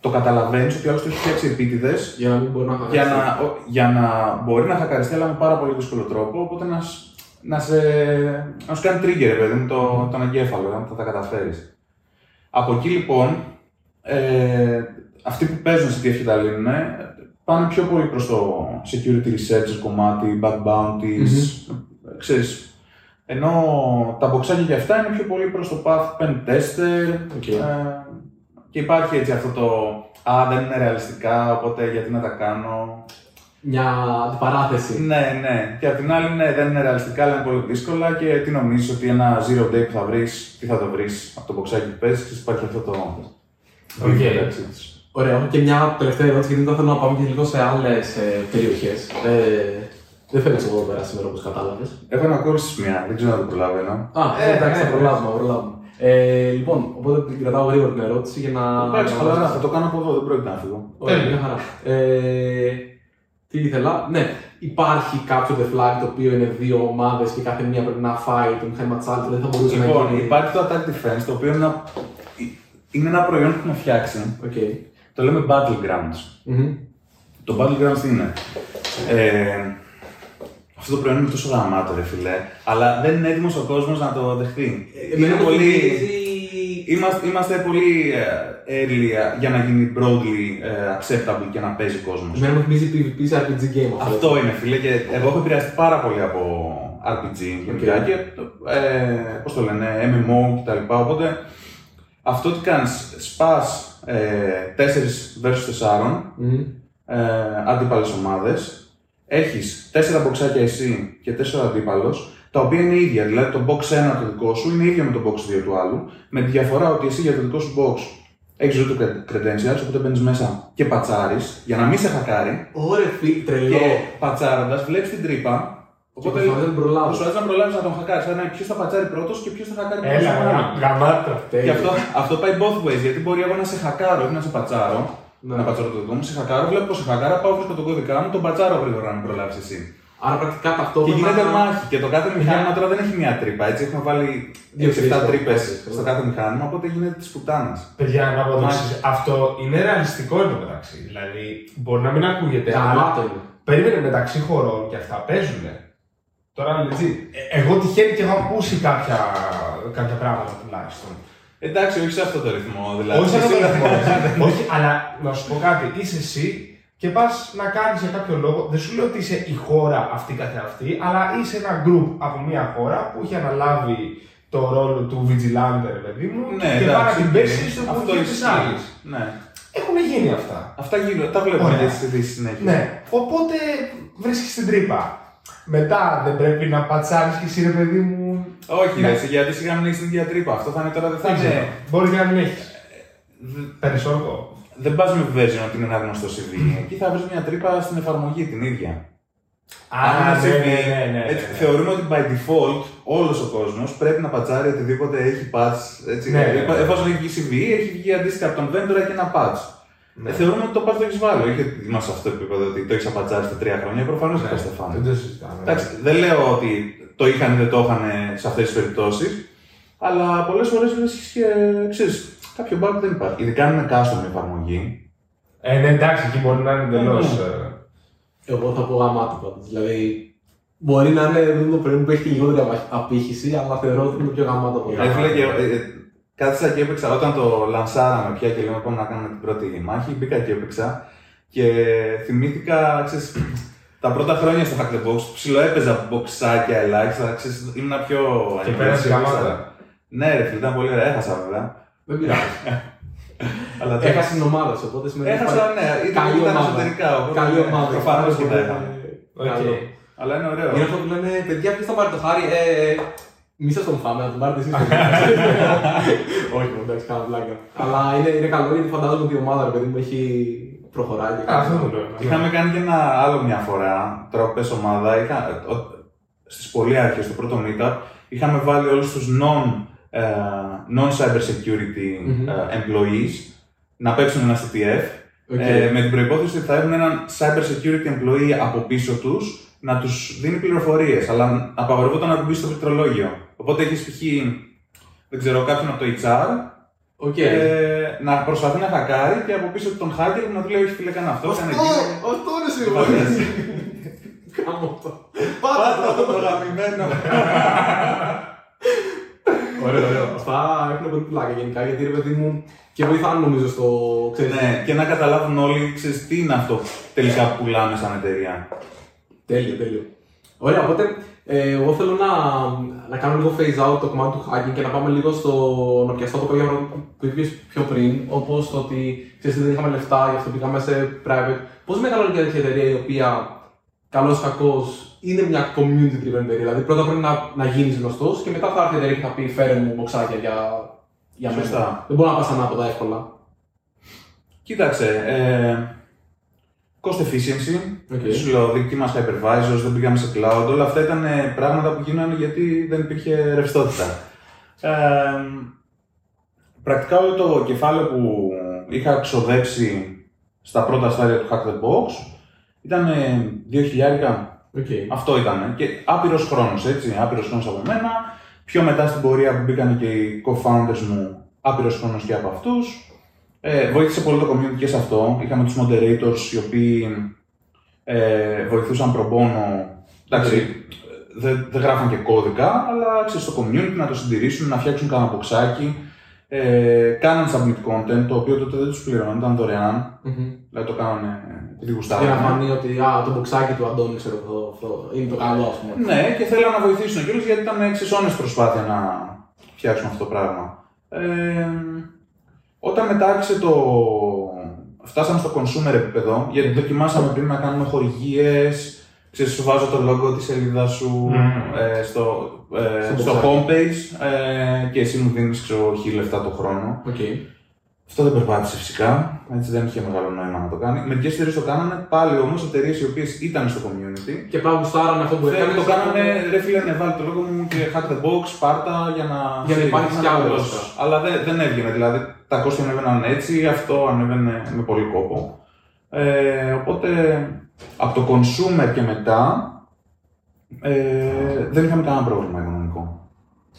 το καταλαβαίνεις ότι άλλο το έχεις φτιάξει επίτηδες Για να μην μπορεί να για, χαλάσει. να, ο- για να μπορεί να χακαριστεί, αλλά με πάρα πολύ δύσκολο τρόπο. Οπότε να, σ- να, σε, να σου κάνει trigger, παιδί μου, το, τον εγκέφαλο, να θα τα καταφέρεις. Από εκεί λοιπόν, ε, αυτοί που παίζουν σε TF και τα λύνουν, πάνε πιο πολύ προς το security research κομμάτι, bug bounties, ξέρεις. Ενώ τα μποξάκια και αυτά είναι πιο πολύ προς το path pen tester Οκ. ε, και υπάρχει έτσι αυτό το «Α, δεν είναι ρεαλιστικά, οπότε γιατί να τα κάνω». Μια αντιπαράθεση. Ναι, ναι. Και απ' την άλλη, ναι, δεν είναι ρεαλιστικά, αλλά είναι πολύ δύσκολα και τι νομίζεις ότι ένα zero day που θα βρεις, τι θα το βρεις από το μποξάκι που παίζεις, υπάρχει αυτό το... Οκ. μεταξύ τους. Ωραία, έχω και μια τελευταία ερώτηση γιατί μετά θέλω να πάμε και λίγο σε άλλες περιοχές. Ε, δεν φαίνεται εγώ εδώ πέρα σήμερα όπως κατάλαβες. Έχω ένα κόρη στη μια, δεν ξέρω αν το προλαβαίνω. Α, Ε, εντάξει, ναι, θα προλάβουμε, θα προλάβουμε. Ε, λοιπόν, οπότε την κρατάω γρήγορα την ερώτηση για να. Εντάξει, να- χαλαρά, θα το κάνω από εδώ, δεν πρόκειται να φύγω. Ωραία, Τέλεια. μια χαρά. Ε, τι ήθελα, ναι, υπάρχει κάποιο The Flag το οποίο είναι δύο ομάδες και κάθε μία πρέπει να φάει το μηχάνημα τη άλλη, δεν θα μπορούσε να Λοιπόν, γίνει. υπάρχει το Attack Defense, το οποίο είναι ένα, είναι ένα προϊόν που έχουμε φτιάξει. Οκ. Το λέμε Battlegrounds. Μμμ. Το Battlegrounds τι είναι; Ε, αυτό το προϊόν είναι τόσο γαμάτο, ρε φίλε, αλλά δεν είναι έτοιμος ο κόσμος να το δεχτεί. Εμένα είναι μου πολύ. θυμίζει- Είμαστε, είμαστε πολύ ε, early ε, για να γίνει broadly ε, acceptable και να παίζει κόσμος. Εμένα μου θυμίζει PvP σε RPG game αυτό. Αυτό είναι φίλε και εγώ έχω επηρεαστεί πάρα πολύ από RPG γενικά Οκ. και ε, πώς το λένε, MMO κτλ. Οπότε αυτό τι κάνεις, σπάς ε, 4 vs 4 Μμμ. ε, αντίπαλες ομάδες, έχεις 4 μποξάκια εσύ και 4 αντίπαλος, τα οποία είναι ίδια, δηλαδή το box 1 το δικό σου είναι ίδιο με το box 2 του άλλου, με τη διαφορά ότι εσύ για το δικό σου box έχεις root credentials, οπότε μπαίνεις μέσα και πατσάρεις για να μην σε χακάρει Ωραία, φι- τρελό. και πατσάροντας βλέπεις την τρύπα. Οπότε προσπαθείς να την προλάβεις. προσπαθείς να προλάβεις να τον χακάρεις. Άρα ποιος θα πατσάρει πρώτος και ποιος θα χακάρει πρώτο. Έλα, γα- γαμάτα. Και αυτό, αυτό πάει both ways. Γιατί μπορεί εγώ να σε χακάρω, όχι να σε πατσάρω. Ναι. Να πατσάρω το δικό μου, σε χακάρω, βλέπω πως σε χακάρα, πάω βρίσκω τον κώδικά μου, τον πατσάρω γρήγορα να μην προλάβεις εσύ. Άρα πρακτικά Και ταυτόχρονα. γίνεται μάχη. Και το κάθε μηχάνημα τώρα δεν έχει μία τρύπα. Έτσι έχουμε βάλει Δύο 6-7 τρύπες. τρύπες Okay. στο κάθε μηχάνημα, οπότε γίνεται της πουτάνας. Παιδιά, να πω το Μάλιστα. εξής. Αυτό είναι ρεαλιστικό εδώ μεταξύ. Δηλαδή, μπορεί να μην ακούγεται, αλλά Γαμάτο είναι. περίμενε μεταξύ χωρών και αυτά παίζουν. Τώρα, legit. Ε, εγώ τυχαίνει και έχω ακούσει κάποια, κάποια πράγματα τουλάχιστον. Εντάξει, όχι σε αυτό το ρυθμό. Δηλαδή. Όχι σε αυτό το Εσύ- ρυθμό. *laughs* Όχι, αλλά να σου πω κάτι. Είσαι εσύ και πας να κάνεις για κάποιο λόγο. Δεν σου λέω ότι είσαι η χώρα αυτή καθεαυτή, αλλά είσαι ένα group από μια χώρα που έχει αναλάβει το ρόλο του vigilante, ρε παιδί μου, Ναι, και πάει να εντάξει, την οκ. πέσει στο Αυτό κουτί της ισχύει. άλλης. Ναι. Έχουν γίνει αυτά. Αυτά γίνονται, τα βλέπουμε Ωραία. έτσι στη συνέχεια. Ναι. Οπότε βρίσκεις την τρύπα. Μετά δεν πρέπει να πατσάρεις και εσύ, ρε παιδί μου. Όχι, Ναι. ρε, εσύ, γιατί σιγά μην έχει την ίδια τρύπα. Αυτό θα είναι τώρα, δεν θα Δεν ξέρω. είναι. Μπορείς και να μην έχεις. Περισσότερο. Δεν πας με version ότι είναι ένα γνωστό CV. Εκεί θα βρεις μια τρύπα στην εφαρμογή την ίδια. Α, Αν είναι ναι, CV, ναι, ναι, ναι, έτσι, ναι. Θεωρούμε ότι by default όλος ο κόσμος πρέπει να πατσάρει οτιδήποτε έχει patch. Έτσι, Ναι, ναι, ναι. Εφόσον έχει βγει CV, έχει βγει αντίστοιχα από τον vendor έχει ένα patch. Ναι. Ε, θεωρούμε ότι το patch το έχεις βάλει. Όχι ότι είμαστε σε αυτό το επίπεδο ότι το έχεις απατσάρει στα τρία χρόνια. Προφανώς δεν θα το φάνε. Δεν το συζητάμε. Εντάξει, δεν λέω ότι το είχαν ή δεν το είχαν σε αυτές τις περιπτώσεις, αλλά πολλές φορές βρίσκει και ξέρεις, κάποιο bug δεν υπάρχει. Ειδικά αν είναι custom εφαρμογή. Ε, ναι, εντάξει, εκεί μπορεί να είναι εντελώς. Ναι. Εγώ θα πω γαμάτο πάντως. Δηλαδή, μπορεί να είναι δεν το προϊόν που έχει και λιγότερη απα- απήχηση, αλλά θεωρώ ότι είναι το πιο γαμάτο από όλα. Ε, φίλε, και, ε, ε, κάθισα και έπαιξα όταν το λανσάραμε πια και λέμε πάμε να κάνουμε την πρώτη μάχη. Μπήκα και έπαιξα και θυμήθηκα, ξέρεις, τα πρώτα χρόνια στο Hack the Box ψιλοέπαιζα μποξάκια ελάχιστα, ξέρεις, ήμουν πιο. Και πέρασε aggressive, γαμάτα. ήξερα. Ναι, ρε φίλε, ήταν πολύ ωραία. Έχασα βέβαια. Δεν πειράζει. *laughs* Αλλά τέλος. Έχασε την ομάδα σου, οπότε σημαίνει. ότι Έχασα, υπάρχει ναι, ήταν, Καλή ήταν ομάδα. εσωτερικά. Οπότε, Καλή ναι, ομάδα. Προφανώς και τα Οπότε, είχαμε. Οκ. καλό. Αλλά είναι ωραίο. Είναι αυτό που λένε, παιδιά, ποιος θα πάρει τον Χάρη, ε, μη σας τον φάμε, να τον πάρετε εσείς. *laughs* Όχι, εντάξει, κάνω πλάκα. Αλλά είναι, είναι καλό γιατί φαντάζομαι ότι η ομάδα, ρε παιδί μου, έχει προχωράει και Α, Αυτό το λέω. Είχαμε κάνει και ένα άλλο μια φορά, τώρα που πες ομάδα, είχα, ο- στις πολύ αρχές, στο πρώτο meetup, είχαμε βάλει όλους τους non, ε, non-cyber security Μμμ. ε, employees να παίξουν ένα CTF, OK. ε, με την προϋπόθεση ότι θα έχουν έναν cyber security employee από πίσω τους να τους δίνει πληροφορίες, αλλά απαγορευόταν να του μπει στο πληκτρολόγιο. Οπότε έχεις π.χ. δεν ξέρω, κάποιον από το HR OK. ε, να προσπαθεί να χακάρει και από πίσω του τον hacker να του λέει: Όχι, φίλε, κάνε αυτό. κάνε Αυτό, εκείνο». αυτό είναι Είπατε, σίγουρο. Κάμω αυτό. Πάτα το προγραμμένο. *laughs* Ωραίο, ωραίο. Ας αυτά έχουν πολύ πλάκα γενικά γιατί ρε παιδί μου και βοηθάνε νομίζω στο. Ξέρεις, Ναι, και να καταλάβουν όλοι ξέρεις, τι είναι αυτό τελικά που πουλάμε σαν εταιρεία. Τέλειο, τέλειο. Ωραία, οπότε ε, εγώ θέλω να, να κάνω λίγο phase out το κομμάτι του hacking και να πάμε λίγο στο να πιαστώ το κάποιο πράγμα που είπε πιο πριν, όπως το ότι ξέρεις, δεν είχαμε λεφτά, γι' αυτό πήγαμε σε private. Πώς μεγαλώνει μια τέτοια εταιρεία η οποία καλό ή κακό είναι μια community driven εταιρεία; Δηλαδή πρώτα πρέπει να, να γίνεις γνωστός και μετά θα έρθει η εταιρεία και θα πει φέρε μου μποξάκια για, για μένα. Σωστά. Δεν μπορεί να πα ανάποδα εύκολα. Κοίταξε, ε, cost efficiency, OK. σου λέω δικοί μας hypervisors, δεν πήγαμε σε cloud, όλα αυτά ήταν ε, πράγματα που γίνανε γιατί δεν υπήρχε ρευστότητα. Ε, πρακτικά όλο το κεφάλαιο που είχα ξοδέψει στα πρώτα στάδια του Hack the Box ήταν 2.000 Okay. Αυτό ήταν. Και άπειρος χρόνος, έτσι. Άπειρος χρόνος από μένα. Πιο μετά στην πορεία που μπήκαν και οι co-founders μου, άπειρος χρόνος και από αυτούς. Ε, βοήθησε πολύ το community και σε αυτό. Είχαμε τους moderators οι οποίοι ε, βοηθούσαν προμπόνο. Εντάξει, δεν δεν γράφαν και κώδικα, αλλά ξέρεις, στο community να το συντηρήσουν, να φτιάξουν κανένα μποξάκι. Ε, κάναν submit content, το οποίο τότε δεν τους πληρώναν, ήταν δωρεάν. Δηλαδή το κάνανε επειδή Για γουστάρανε. να φανεί ότι α, το μποξάκι του Αντώνη ξέρω αυτό, αυτό είναι το καλό, ας πούμε. Ναι, και θέλαν να βοηθήσουν κιόλας γιατί ήταν εξισώνες προσπάθεια να φτιάξουν αυτό το πράγμα. Ε, όταν μετά άρχισε το... Φτάσαμε στο consumer επίπεδο, γιατί δοκιμάσαμε πριν να κάνουμε χορηγίες, ξέρεις, σου βάζω το logo στη σελίδα σου Μμμ. ε, στο, ε, Στο στο μποξάκι. homepage ε, και εσύ μου δίνεις ξέρω, χίλια λεφτά το χρόνο. Οκ. Αυτό δεν περπάτησε φυσικά, έτσι δεν είχε μεγάλο νόημα να το κάνει. Μερικές εταιρείες το κάνανε, πάλι όμως εταιρείες οι οποίες ήταν στο community Και πράγμα που γουστάρανε αυτό που δεν έκανε. το κάνανε, ρε φίλε, ναι, βάλε το logo μου και Hack The Box, πάρτα για να. Για να υπάρχει κι άλλος, Απλώς. βασικά. Αλλά δεν, δεν έβγαινε, δηλαδή τα κόστη ανέβαιναν έτσι, αυτό ανέβαινε με πολύ κόπο. Ε, οπότε από το consumer και μετά ε, δεν είχαμε κανένα πρόβλημα οικονομικό.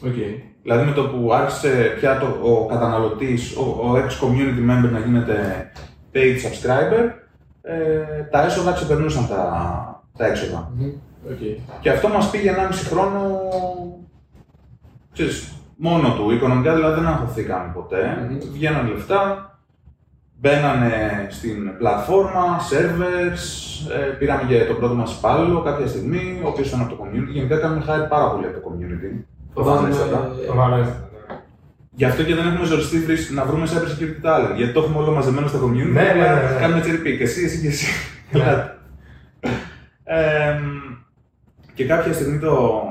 Οκ. Δηλαδή με το που άρχισε πια το, ο καταναλωτής, ο, ο ex-community member να γίνεται paid subscriber, ε, τα έσοδα ξεπερνούσαν τα, τα έξοδα. Μμμ. Οκ. Και αυτό μας πήγε 1,5 χρόνο, ξέρεις, μόνο του. Οικονομικά δηλαδή δεν αγχωθήκαμε ποτέ. Μμμ. Βγαίνανε λεφτά, μπαίνανε στην πλατφόρμα, servers, ε, πήραμε και το πρώτο μας υπάλληλο κάποια στιγμή, ο οποίος ήταν από το community. Γενικά κάνουμε hire πάρα πολύ από το community. Προφανέστατα. Το Βαλένθια. Γι' αυτό και δεν έχουμε ζοριστεί βρεις- να βρούμε cyber security talent. Γιατί το έχουμε όλο μαζεμένο στο community. Ναι, ναι, ναι, αλλά ναι. Κάνουμε cherry pick. Εσύ, εσύ και εσύ. Ναι. *laughs* Ελάτε. Εμ, και κάποια στιγμή το,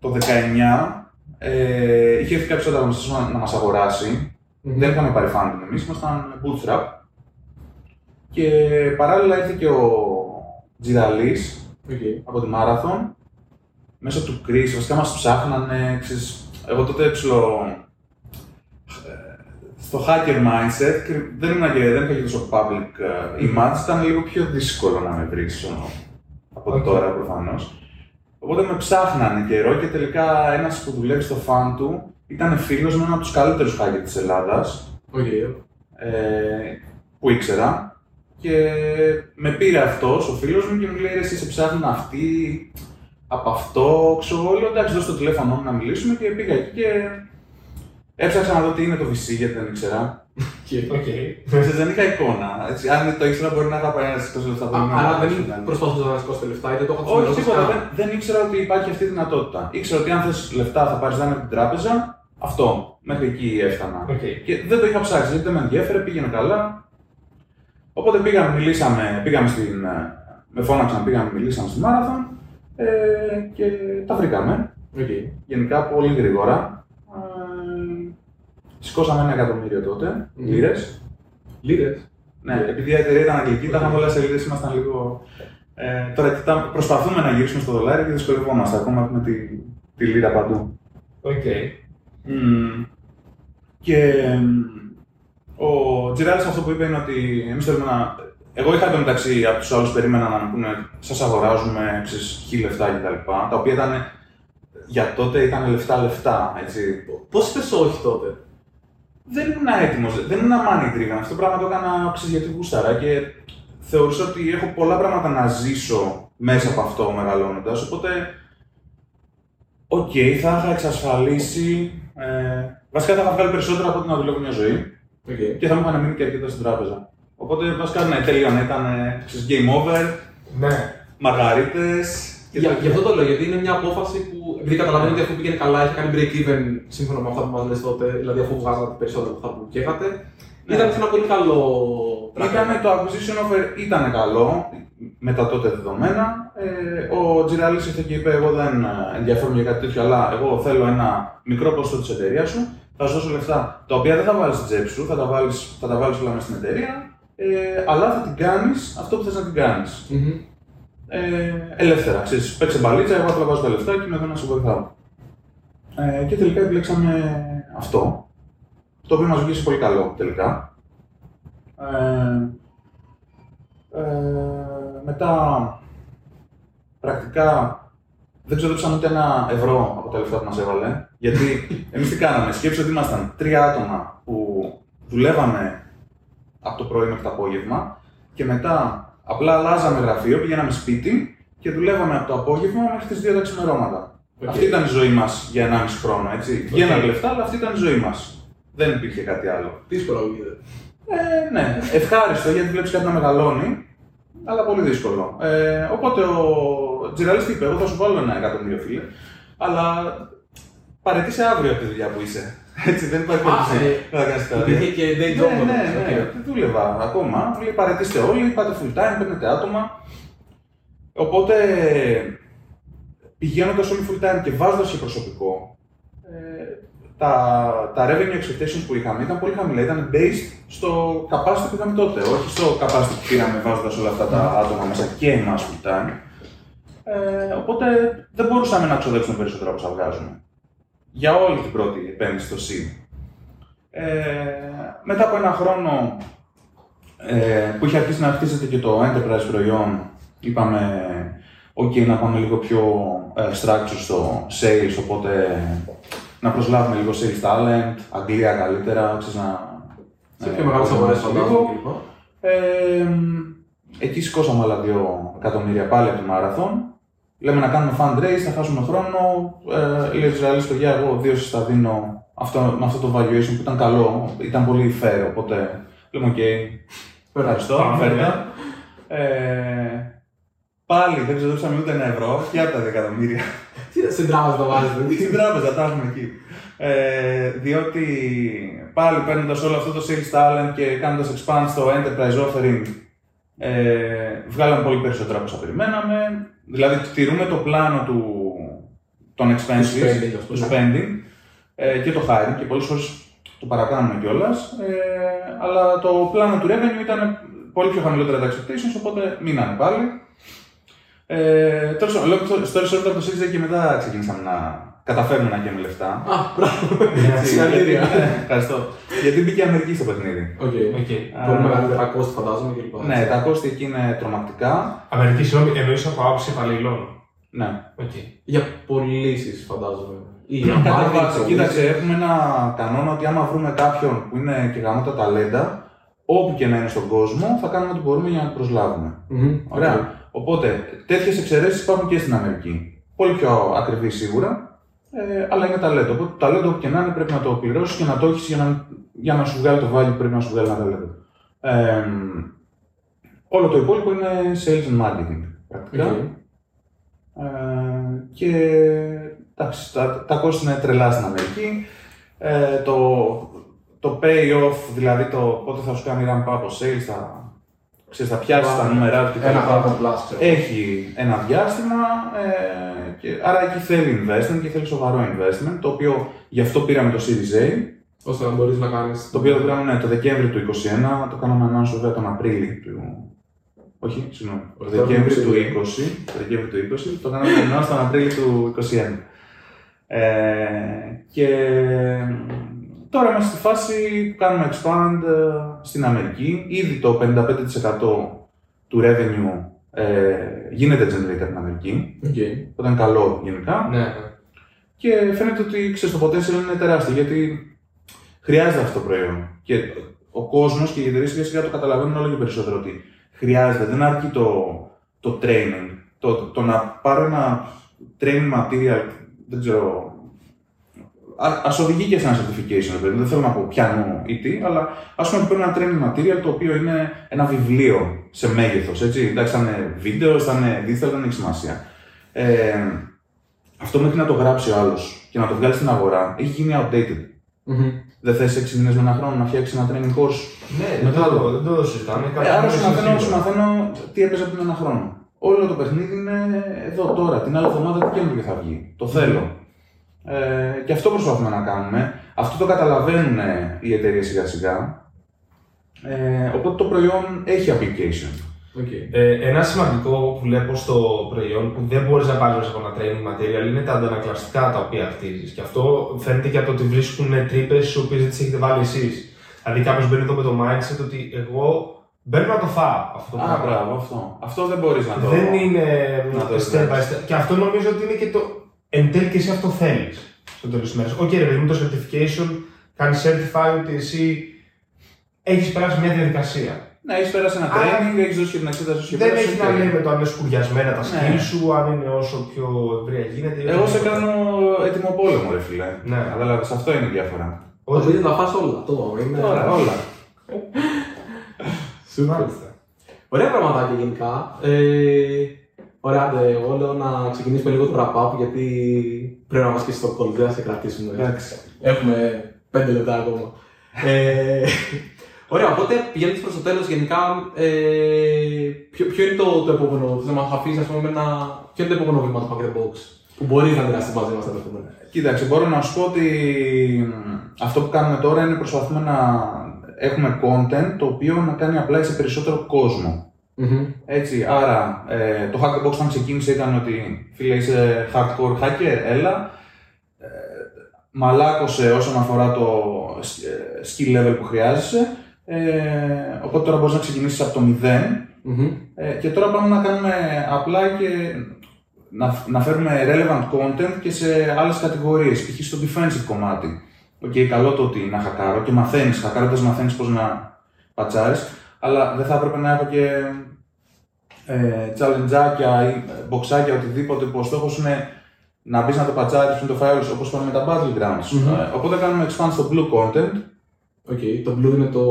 το 19 ε, είχε έρθει κάποιος ανταγωνιστής να, να μας αγοράσει. Μμμ. Δεν είχαμε πάρει funding εμείς, ήμασταν bootstrap. Και παράλληλα ήρθε και ο Τζιραλής, Οκ. από τη Marathon μέσω του Chris, βασικά μας ψάχνανε, ξέρεις, εγώ τότε ψιλο- ε, στο hacker mindset, κρυ- δεν ήμουν και, δεν είχα και τόσο public ε, image, ήταν λίγο πιο δύσκολο να με βρεις ο, από Οκ. τώρα προφανώς. Οπότε με ψάχνανε καιρό και τελικά ένας που δουλεύει στο fund του ήταν φίλος με έναν από τους καλύτερους hacker της Ελλάδας, Οκ. ε, που ήξερα και με πήρε αυτός ο φίλος μου και μου λέει: «Ρε, Εσύ σε ψάχνουν αυτοί από αυτό. Ξέρω εγώ, λέω εντάξει, δώσ' το τηλέφωνο μου να μιλήσουμε και πήγα εκεί και έψαξα να δω τι είναι το VC γιατί δεν ήξερα. Οκ. Ξέρεις, δεν είχα εικόνα. Έτσι, αν το ήξερα, μπορεί να είχα πάει ένα σηκώσει λεφτά. μπορεί να- Άρα δεν να- προσπαθούσα να σηκώσετε λεφτά, είτε το είχα όχι, ξημερώσει τίποτα. καν. Δεν, δεν ήξερα ότι υπάρχει αυτή η δυνατότητα. Ήξερα ότι αν θες λεφτά θα πάρεις δάνειο από την τράπεζα. Αυτό. Μέχρι εκεί έφτανα. Οκ. Και δεν το είχα ψάξει γιατί δεν με ενδιέφερε, πήγαινε καλά. Οπότε πήγαμε, μιλήσαμε, πήγαμε στην. ε, Με φώναξαν, πήγαμε, μιλήσαμε στη Marathon ε, και τα βρήκαμε. Οκ. Γενικά πολύ γρήγορα. Ε, σηκώσαμε ένα εκατομμύριο τότε, Μμμ. λίρες. Λίρες. Ναι, επειδή η εταιρεία ήταν αγγλική, τα είχαμε όλα σε λίρες, ήμασταν λίγο. Ε, τώρα κοιτάμε, προσπαθούμε να γυρίσουμε στο δολάριο και δυσκολευόμαστε. Ακόμα έχουμε τη, τη λίρα παντού. Οκ. Μμμ. Και μ, ο Τζιραλής αυτό που είπε είναι ότι εμείς θέλουμε να. Εγώ είχα εντωμεταξύ από τους άλλους περίμενα να μου πούνε Σας αγοράζουμε ξέρεις, χίλια λεφτά κτλ. Τα οποία ήταν για τότε ήταν λεφτά-λεφτά. Έτσι. Πώς είπες όχι τότε; Δεν ήμουν έτοιμος, δεν ήμουν money driven. Αυτό το πράγμα το έκανα ξέρεις, γιατί γούσταρα και θεωρούσα ότι έχω πολλά πράγματα να ζήσω μέσα από αυτό μεγαλώνοντας. Οπότε οκ, θα είχα εξασφαλίσει. Ε, βασικά θα είχα βγάλει περισσότερα από ό,τι να δουλεύω μια ζωή Οκ. και θα μου είχαν μείνει και αρκετά στην τράπεζα. Οπότε βασικά ναι, τελείωνε. Ήταν ε, ξέρεις, game over, Ναι. μαργαρίτες. Για, γι' αυτό το λέω, γιατί είναι μια απόφαση που. Επειδή καταλαβαίνω ότι αφού πήγαινε καλά, είχε κάνει break even σύμφωνα με αυτά που μας λες τότε, δηλαδή αφού βγάζατε περισσότερα από αυτά που καίγατε. Ναι. Ήταν σε ένα πολύ καλό. Ήταν το acquisition offer ήταν καλό με τα τότε δεδομένα. Ε, ο Τζιράλης ήρθε και είπε: Εγώ δεν ε, ενδιαφέρομαι για κάτι τέτοιο, αλλά εγώ θέλω ένα μικρό ποσό της εταιρείας σου. Θα σου δώσω λεφτά τα οποία δεν θα βάλεις στην τσέπη σου, θα τα βάλεις θα τα βάλεις όλα μέσα στην εταιρεία. Ε, αλλά θα την κάνεις αυτό που θες να την κάνεις. Μμμ. Ε, ελεύθερα. Ξέρεις, παίξε μπαλίτσα, εγώ απλά βάζω τα λεφτά και είμαι εδώ να σε βοηθάω. Ε, και τελικά επιλέξαμε αυτό. Το οποίο μας βγήκε πολύ καλό τελικά. Ε, ε, μετά, πρακτικά, δεν ξοδέψαμε ούτε ένα ευρώ από τα λεφτά που μας έβαλε. Γιατί *laughs* εμείς τι κάναμε, σκέψτε ότι ήμασταν τρία άτομα που δουλεύαμε από το πρωί μέχρι το απόγευμα και μετά απλά αλλάζαμε γραφείο, πηγαίναμε σπίτι και δουλεύαμε από το απόγευμα μέχρι τις 2 τα ξημερώματα. Οκ. Αυτή ήταν η ζωή μας για 1,5 χρόνο, έτσι. Βγαίνανε λεφτά, αλλά αυτή ήταν η ζωή μας. Δεν υπήρχε κάτι άλλο. Δύσκολο γίνεται. Ε, ναι, ευχάριστο γιατί βλέπεις κάτι να μεγαλώνει, αλλά πολύ δύσκολο. Ε, οπότε ο Τζιράλης είπε: Εγώ θα σου βάλω ένα εκατομμύριο φίλε, αλλά παραιτήσου αύριο από τη δουλειά που είσαι. Έτσι, δεν υπάρχει Α, περίπτωση ε, να κάνεις κάτι. Υπήρχε και day job. Ναι, ναι, τότε. ναι, Οκ. δεν δούλευα ακόμα. Μου λέει παραιτηθείτε όλοι, πάτε full time, παίρνετε άτομα. Οπότε πηγαίνοντας όλοι full time και βάζοντας και προσωπικό, ε, τα, τα revenue expectations που είχαμε ήταν πολύ χαμηλά. Ήταν based στο capacity που είχαμε τότε, όχι στο capacity που πήραμε βάζοντας όλα αυτά τα άτομα μέσα και εμάς full time. Ε, οπότε δεν μπορούσαμε να ξοδέψουμε περισσότερο από όσα βγάζουμε. Για όλη την πρώτη επένδυση στο seed. Ε, μετά από ένα χρόνο ε, που είχε αρχίσει να χτίζεται και το enterprise προϊόν, είπαμε ok να πάμε λίγο πιο ε, structure στο sales, οπότε να προσλάβουμε λίγο sales talent, Αγγλία καλύτερα, ξέρεις να... Σε ε, πιο μεγάλες αγορές λίγο. φαντάζομαι κλπ. Ε, εκεί σηκώσαμε άλλα δύο εκατομμύρια πάλι από το μάραθον. Λέμε να κάνουμε fundraise, θα χάσουμε χρόνο. Ε, λέει ο Ισραήλ, παιδιά, εγώ δύο σας τα δίνω αυτό, με αυτό το valuation που ήταν καλό, ήταν πολύ fair. Οπότε λέμε, OK, ευχαριστώ, Πάμε. φέρτα. Ε, πάλι δεν ξοδέψαμε ούτε ένα ευρώ και από τα δύο εκατομμύρια. Τι στην τράπεζα το βάζετε. Στην τράπεζα, τα έχουμε εκεί. Ε, διότι πάλι παίρνοντας όλο αυτό το sales talent και κάνοντας expand στο enterprise offering, ε, βγάλαμε πολύ περισσότερα από όσα περιμέναμε. Δηλαδή, τηρούμε το πλάνο του, των expenses, spending, ας του πούμε. spending ε, και το hiring και πολλές φορές το παρακάνουμε κιόλας. Ε, αλλά το πλάνο του revenue ήταν πολύ πιο χαμηλότερα τα expectations, οπότε μείνανε πάλι. Ε, Τέλος πάντων, λόγω του- στο story από το Series A και μετά ξεκινήσαμε να καταφέρουμε να γίνουμε λεφτά. Α, μπράβο. Έτσι, Συγχαρητήρια. γιατί- ναι, Ευχαριστώ. Γιατί μπήκε η Αμερική στο παιχνίδι. Οκ. Οκ. Πολύ μεγαλύτερα κόστη φαντάζομαι κλπ. Ναι, τα κόστη εκεί είναι τρομακτικά. Αμερική, συγγνώμη, εννοείς από άποψη υπαλλήλων. Ναι. Οκ. Για πωλήσεις φαντάζομαι. Ή για Κατά marketing, βάση, πωλήσεις. κοίταξε, έχουμε ένα κανόνα ότι άμα βρούμε κάποιον που είναι και γαμώ τα ταλέντα, όπου και να είναι στον κόσμο, θα κάνουμε ό,τι μπορούμε για να το προσλάβουμε. Μμμ, Ωραία. Οκ. Οπότε, τέτοιες εξαιρέσεις υπάρχουν και στην Αμερική. Πολύ πιο ακριβή σίγουρα, ε, αλλά είναι ταλέντο. Οπότε, το ταλέντο όπου και να είναι πρέπει να το πληρώσεις και να το έχεις για να, για να σου βγάλει το value που πρέπει να σου βγάλει ένα ταλέντο. Ε, όλο το υπόλοιπο είναι sales and marketing πρακτικά. Οκ. Ε, και εντάξει, τα, τα κόστη είναι τρελά στην Αμερική. Ε, το, το payoff, δηλαδή το πότε θα σου κάνει ramp up ο sales, θα, ξέρεις, θα πιάσεις τα νούμερα του και τα Ένα λοιπά. χρόνο plus, ξέρω. Έχει ένα διάστημα, ε, και, άρα εκεί θέλει investment και θέλει σοβαρό investment, το οποίο γι' αυτό πήραμε το Series A, ώστε να μπορείς να κάνει. το οποίο το πήραμε ναι, το Δεκέμβρη του 2021, το κάναμε announce βέβαια τον Απρίλιο του... Όχι, συγγνώμη, το Οκτώβριο Δεκέμβρη του του 20, το Δεκέμβρη του 20, το κάναμε announce τον Απρίλιο του 2021. Ε, και τώρα είμαστε στη φάση που κάνουμε expand ε, στην Αμερική. Ήδη το 55% του revenue ε, γίνεται generated στην Αμερική, Οκ. που ήταν καλό γενικά. Ναι, ναι. Και φαίνεται ότι ξέρεις, το potential είναι τεράστιο γιατί χρειάζεται αυτό το προϊόν. Και ο κόσμος και οι εταιρείες σιγά σιγά το καταλαβαίνουν όλο και περισσότερο ότι χρειάζεται. Δεν αρκεί το, το training. Το, το να πάρω ένα training material δεν ξέρω. Ας οδηγεί και σε ένα certification, παιδί. δεν θέλω να πω ποιανού ή τι, αλλά ας πούμε παίρνει ένα training material το οποίο είναι ένα βιβλίο σε μέγεθος. Εντάξει, θα είναι βίντεο, θα είναι digital, δεν έχει σημασία. Ε, αυτό μέχρι να το γράψει ο άλλος και να το βγάλει στην αγορά έχει γίνει outdated. Μμμ. Δεν θες 6 μήνες με ένα χρόνο να φτιάξει ένα training course; Ναι, δεν το, δεν το συζητάμε. Ε, άρα σου μαθαίνω, σου μαθαίνω τι έπαιζε πριν ένα χρόνο. Όλο το παιχνίδι είναι εδώ τώρα. Την άλλη εβδομάδα τι καινούργιο θα βγει. Το θέλω. Ε, και αυτό προσπαθούμε να κάνουμε. Αυτό το καταλαβαίνουν οι εταιρείες σιγά σιγά. Ε, οπότε το προϊόν έχει application. Okay. Ε, ένα σημαντικό που βλέπω στο προϊόν που δεν μπορείς να πάρεις μέσα από ένα training material είναι τα αντανακλαστικά τα οποία χτίζει. Και αυτό φαίνεται και από το ότι βρίσκουν τρύπες τι οποίες δεν τις έχετε βάλει εσείς. Δηλαδή κάποιος μπαίνει εδώ με το mindset ότι εγώ μπαίνω να το φάω αυτό το Α, πράγμα. μπράβο, αυτό. Αυτό δεν μπορείς να το. Δεν είναι να το step by εισβάλλεις. step. Και αυτό νομίζω ότι είναι και το. Εν τέλει και εσύ αυτό θέλεις στο τέλος της μέρας. Οκ, ρε παιδί μου, το certification κάνεις certify ότι εσύ έχεις περάσει μια διαδικασία. Ναι, έχεις πέρασει ένα Άρα- training, έχεις δώσει και την εξέταση και Δεν πέρασε, έχει οκ. να λέει με το αν είναι σκουριασμένα τα Ναι. skills σου, αν είναι όσο πιο ευρία γίνεται. ή Εγώ σε οτιδήποτε. κάνω έτοιμο πόλεμο, ρε φίλε. Ναι. Κατάλαβε, αυτό είναι η διαφορά. Όχι, να φας όλα. Το είναι. Τώρα, όλα. Μάλιστα. Ωραία πραγματάκια γενικά. Ε, ωραία, άντε, εγώ λέω να ξεκινήσουμε λίγο το wrap-up γιατί πρέπει να μας και στο call, δεν θα σε κρατήσουμε. Εντάξει. Έχουμε πέντε λεπτά ακόμα. ε, ωραία, οπότε πηγαίνοντα προς το τέλος, γενικά, ε, ποιο, ποιο είναι το, το επόμενο, θα μα αφήσεις, ας πούμε, με ένα. Ποιο είναι το επόμενο βήμα του Pack the Box που μπορείς να μοιραστεί μαζί μας τα επόμενα; Κοίταξε, μπορώ να σου πω ότι μ, αυτό που κάνουμε τώρα είναι προσπαθούμε να έχουμε content το οποίο να κάνει απλά σε περισσότερο κόσμο. Έτσι, άρα ε, το Hack the Box όταν ξεκίνησε ήταν ότι φίλε είσαι hardcore hacker, έλα. Ε, μαλάκωσε όσον αφορά το ε, skill level που χρειάζεσαι. Ε, οπότε τώρα μπορείς να ξεκινήσεις από το 0 ε, και τώρα πάμε να κάνουμε απλά και να, να φέρουμε relevant content και σε άλλες κατηγορίες, π.χ. στο defensive κομμάτι. Οκ, καλό το ότι να χακάρω και μαθαίνεις, χακάροντας μαθαίνεις πώς να πατσάρεις, αλλά δεν θα έπρεπε να έχω και ε, challenge άκια ή μποξάκια, οτιδήποτε που ο στόχος είναι να μπεις να το πατσάρεις πριν το fire όπως πάμε με τα battlegrounds. Μμμ. Ε, οπότε κάνουμε expand στο blue content, Οκ, το blue είναι το.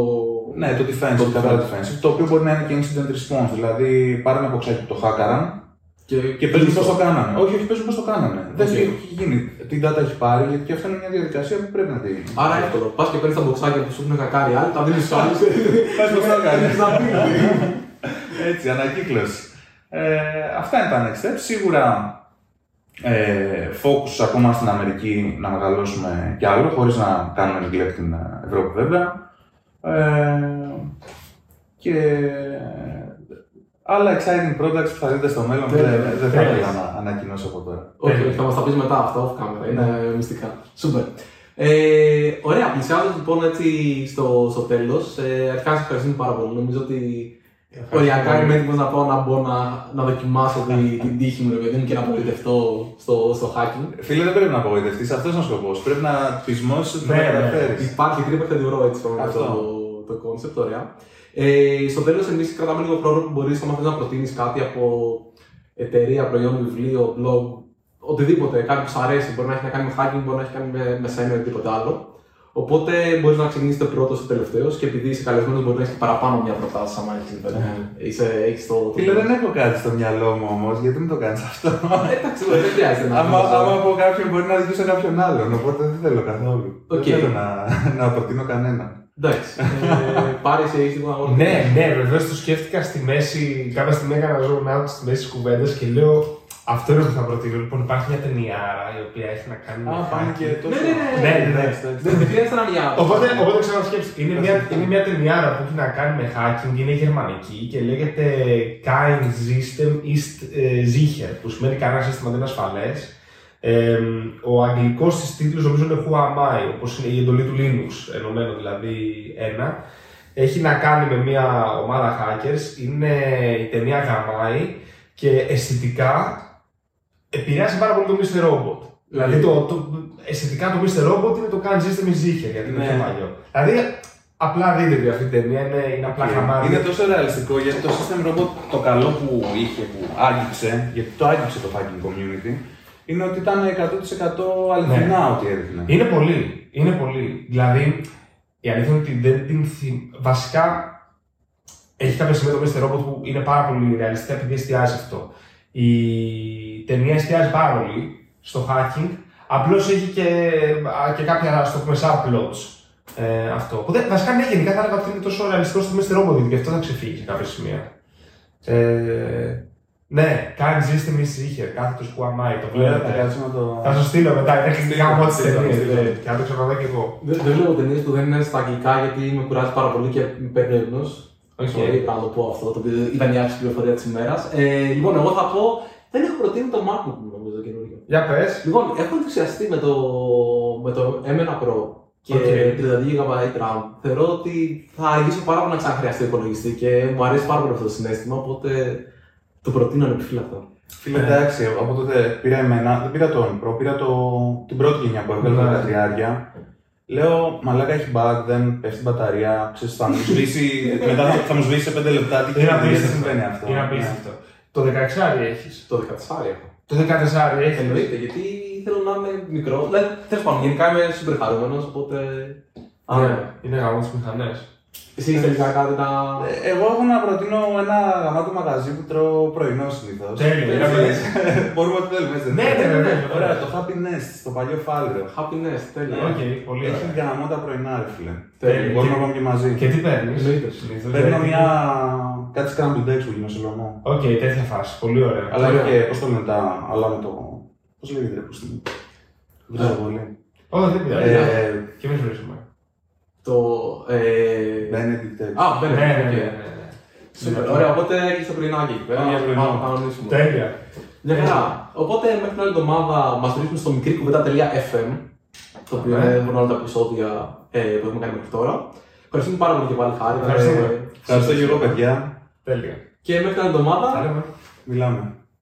ναι, το defensive, Το το καθαρά defensive. defensive, το οποίο μπορεί να είναι και incident response. Δηλαδή, πάρε ένα μποξάκι που το χάκαραν Και, και παίζουν πώς το κάνανε. Όχι, όχι, παίζουν πώς το κάνανε. Δεν Οκ. τι έχει γίνει, τι data έχει πάρει, γιατί και αυτό είναι μια διαδικασία που πρέπει να τη. Άρα εύκολο. Πας και παίρνεις τα μποξάκια που σου έχουν κακάρει άλλοι, τα δίνεις στου άλλου. Πες πώς το έκανε. Να πει. *laughs* Έτσι, ανακύκλωση. Ε, αυτά είναι τα next steps. Σίγουρα ε, focus ακόμα στην Αμερική να μεγαλώσουμε κι άλλο, χωρίς να κάνουμε neglect την Ευρώπη βέβαια. Ε, και άλλα exciting products που θα δείτε στο μέλλον Ναι, δεν, ναι, δεν θα ναι. ήθελα να ανακοινώσω από τώρα. Όχι, θα μας τα πεις μετά αυτά off camera. Είναι μυστικά. Σούπερ. Ε, ωραία, πλησιάζοντα λοιπόν έτσι στο, στο τέλος. Ε, αρχικά σας ευχαριστούμε πάρα πολύ. Νομίζω ότι οριακά είμαι έτοιμο να πάω να μπω να, να δοκιμάσω τη, την τύχη μου, ρε παιδί μου, και να απογοητευτώ στο, στο hacking. Φίλε, δεν πρέπει να απογοητευτείς, αυτό είναι ο σκοπός. Πρέπει να πεισμώσεις ότι θα Ναι, τα ναι. καταφέρεις. Υπάρχει τρύπα και διουρό έτσι πάνω Αυτό. το, το concept, ωραία. Ε, στο τέλος, εμείς κρατάμε λίγο χρόνο που μπορείς να μάθει να προτείνεις κάτι από εταιρεία, προϊόν, βιβλίο, blog, οτιδήποτε, κάτι που σου αρέσει. Μπορεί να έχει να κάνει με hacking, μπορεί να έχει να κάνει με, με σένα ή οτιδήποτε άλλο. Οπότε μπορείς να ξεκινήσετε πρώτο ή τελευταίο και επειδή είσαι καλεσμένος, μπορεί να έχεις παραπάνω μια προτάση. Αν έχεις είσαι, έχεις το. το- Φίλε, δεν έχω κάτι στο μυαλό μου όμως, γιατί μην το κάνεις αυτό; Ε, Εντάξει, δεν χρειάζεται να άμα, πεις, άμα από κάποιον μπορεί να αδικήσω κάποιον άλλον, οπότε δεν θέλω καθόλου. Οκ. Δεν θέλω να, να προτείνω κανέναν. Εντάξει. Ε, Πάρει, έχεις τίποτα να Ναι, ναι, βεβαίως το σκέφτηκα στη μέση. Κάποια στιγμή έκανα zone out στη μέση τη κουβέντα και λέω αυτό είναι που θα προτείνω. Λοιπόν, υπάρχει μια ταινιάρα η οποία έχει να κάνει. με Α, πάνε hacking. και τόσο. Ναι, ναι, ναι. Ναι, ναι, ναι. Εντάξει, εντάξει. Δεν χρειάζεται να μια. Οπότε, οπότε ξανασκέψτε. Είναι μια, είναι μια ταινιάρα που έχει να κάνει με hacking, είναι γερμανική και λέγεται Kein System ist äh, sicher, που σημαίνει κανένα σύστημα δεν είναι ασφαλές. Ε, ο αγγλικός της τίτλος νομίζω είναι Who am I, όπως είναι η εντολή του Linux, ενωμένο δηλαδή ένα. Έχει να κάνει με μια ομάδα hackers, είναι η ταινία γαμάει και αισθητικά επηρεάζει πάρα πολύ το Mr. Robot. Δηλαδή το, το, αισθητικά το Mr. Robot είναι το Can System is Sicher, γιατί είναι Ναι. πιο παλιό. Δηλαδή απλά δείτε τη αυτή την ταινία, είναι, είναι απλά χαμάρι. Είναι τόσο ρεαλιστικό γιατί το System Robot το καλό που είχε, που άγγιξε, γιατί το άγγιξε το hacking community, είναι ότι ήταν 100% αληθινά ό,τι έδειχνε. Είναι πολύ. Είναι πολύ. Δηλαδή, η αλήθεια είναι ότι δεν την θυ... Βασικά, έχει κάποια σημεία το Mr. Robot που είναι πάρα πολύ ρεαλιστικά επειδή εστιάζει αυτό. Η ταινία εστιάζει πάρα πολύ στο hacking, απλώς έχει και, α, και κάποια στο πούμε subplots. Ε, αυτό. Που δεν, βασικά ναι, γενικά θα έλεγα ότι είναι τόσο ρεαλιστικό στο Mr. Robot, γιατί αυτό θα ξεφύγει σε κάποια σημεία. Ε, ναι, κάνει ζήστε μη είχε, κάθετο που αμάει, το Ωραία, θα βλέπετε. κάτσω να το. Θα σου στείλω μετά, είναι εκπληκτικά από τι στείλω, ταινίες. στείλω. Και να το ξαναδώ κι εγώ. Δεν, δεν βλέπω ταινίες που δεν είναι στα αγγλικά γιατί με κουράζει πάρα πολύ και με παίρνει ύπνος. Οκ. Sorry, να το πω αυτό, το οποίο ήταν η άχρηστη πληροφορία της ημέρας. Ε, λοιπόν, εγώ θα πω. Δεν έχω προτείνει το MacBook μου, νομίζω, καινούριο. Για πες. Λοιπόν, έχω ενθουσιαστεί με το, με το M1 Pro και Οκ. 32 GB RAM. Θεωρώ ότι θα αργήσω πάρα πολύ να ξαναχρειαστώ υπολογιστή και μου αρέσει πάρα πολύ αυτό το σύστημα, οπότε το προτείνω ανεπιφύλακτα. Φίλε, εντάξει, από τότε πήρα εμένα, δεν πήρα το Pro, πήρα το, την πρώτη γενιά που έβγαλε Ναι. τα 13. Λέω, μαλάκα έχει bug, δεν πέφτει η μπαταρία, ξέρεις, θα μου σβήσει, *laughs* μετά θα, θα μου σβήσει σε 5 λεπτά, τι Είναι γίνεται, δεν απίστευτο. συμβαίνει αυτό. Είναι Ναι. απίστευτο. Το 16 έχεις. Το 14 έχω. Το 14 έχεις. Εννοείται, γιατί θέλω να είμαι μικρό. Δηλαδή, τέλος πάντων, γενικά είμαι super χαρούμενος, οπότε. Α, Ναι, είναι γαμός τι μηχανές. Εσύ τελικά κάτι να. Ε, Εγώ έχω να προτείνω ένα γαμάτο μαγαζί που τρώω πρωινό συνήθως. Τέλεια, για πες. *laughs* Μπορούμε ό,τι θέλουμε. έτσι δεν Ναι, είναι; ναι, βέβαια. Ωραία, το Happy Nest, στο παλιό Φάληρο. Happy Nest, τέλεια. Οκ, πολύ Έχει ωραία. γαμάτα πρωινά, ρε φίλε. Τέλεια. Μπορούμε να πάμε και μαζί. Και τι παίρνεις; Εννοείται. Παίρνω μια. Κάτι scrambled eggs που γίνει σε λαιμό. Οκ, τέτοια φάση. Πολύ ωραία. Αλλά Ωραία. και πώς το λένε τα. Αλλά με το. Πώς λέγεται, ρε, πώς το λένε. Δεν ξέρω πολύ. Όχι, δεν πειράζει. Ε, Και εμείς βρίσκουμε. Το. Ε... Benedict eggs. Α, Ναι, μπαίνει. ναι, ναι. ναι. Super. Ωραία, οπότε έχει το πρωινάκι εκεί πέρα. Πάμε για πρωινό. Πάμε να κανονίσουμε. Τέλεια. Μια χαρά. Οπότε μέχρι την άλλη εβδομάδα μας βρίσκουμε στο μικρή κουβέντα.fm. Το οποίο Ωραία. είναι όλα τα επεισόδια ε, που έχουμε κάνει μέχρι τώρα. Ευχαριστούμε πάρα πολύ και πάλι χάρη. Ευχαριστούμε. Ε, Ευχαριστώ και εγώ, παιδιά. Τέλεια. Και μέχρι την άλλη εβδομάδα. Θα λέμε. Μιλάμε.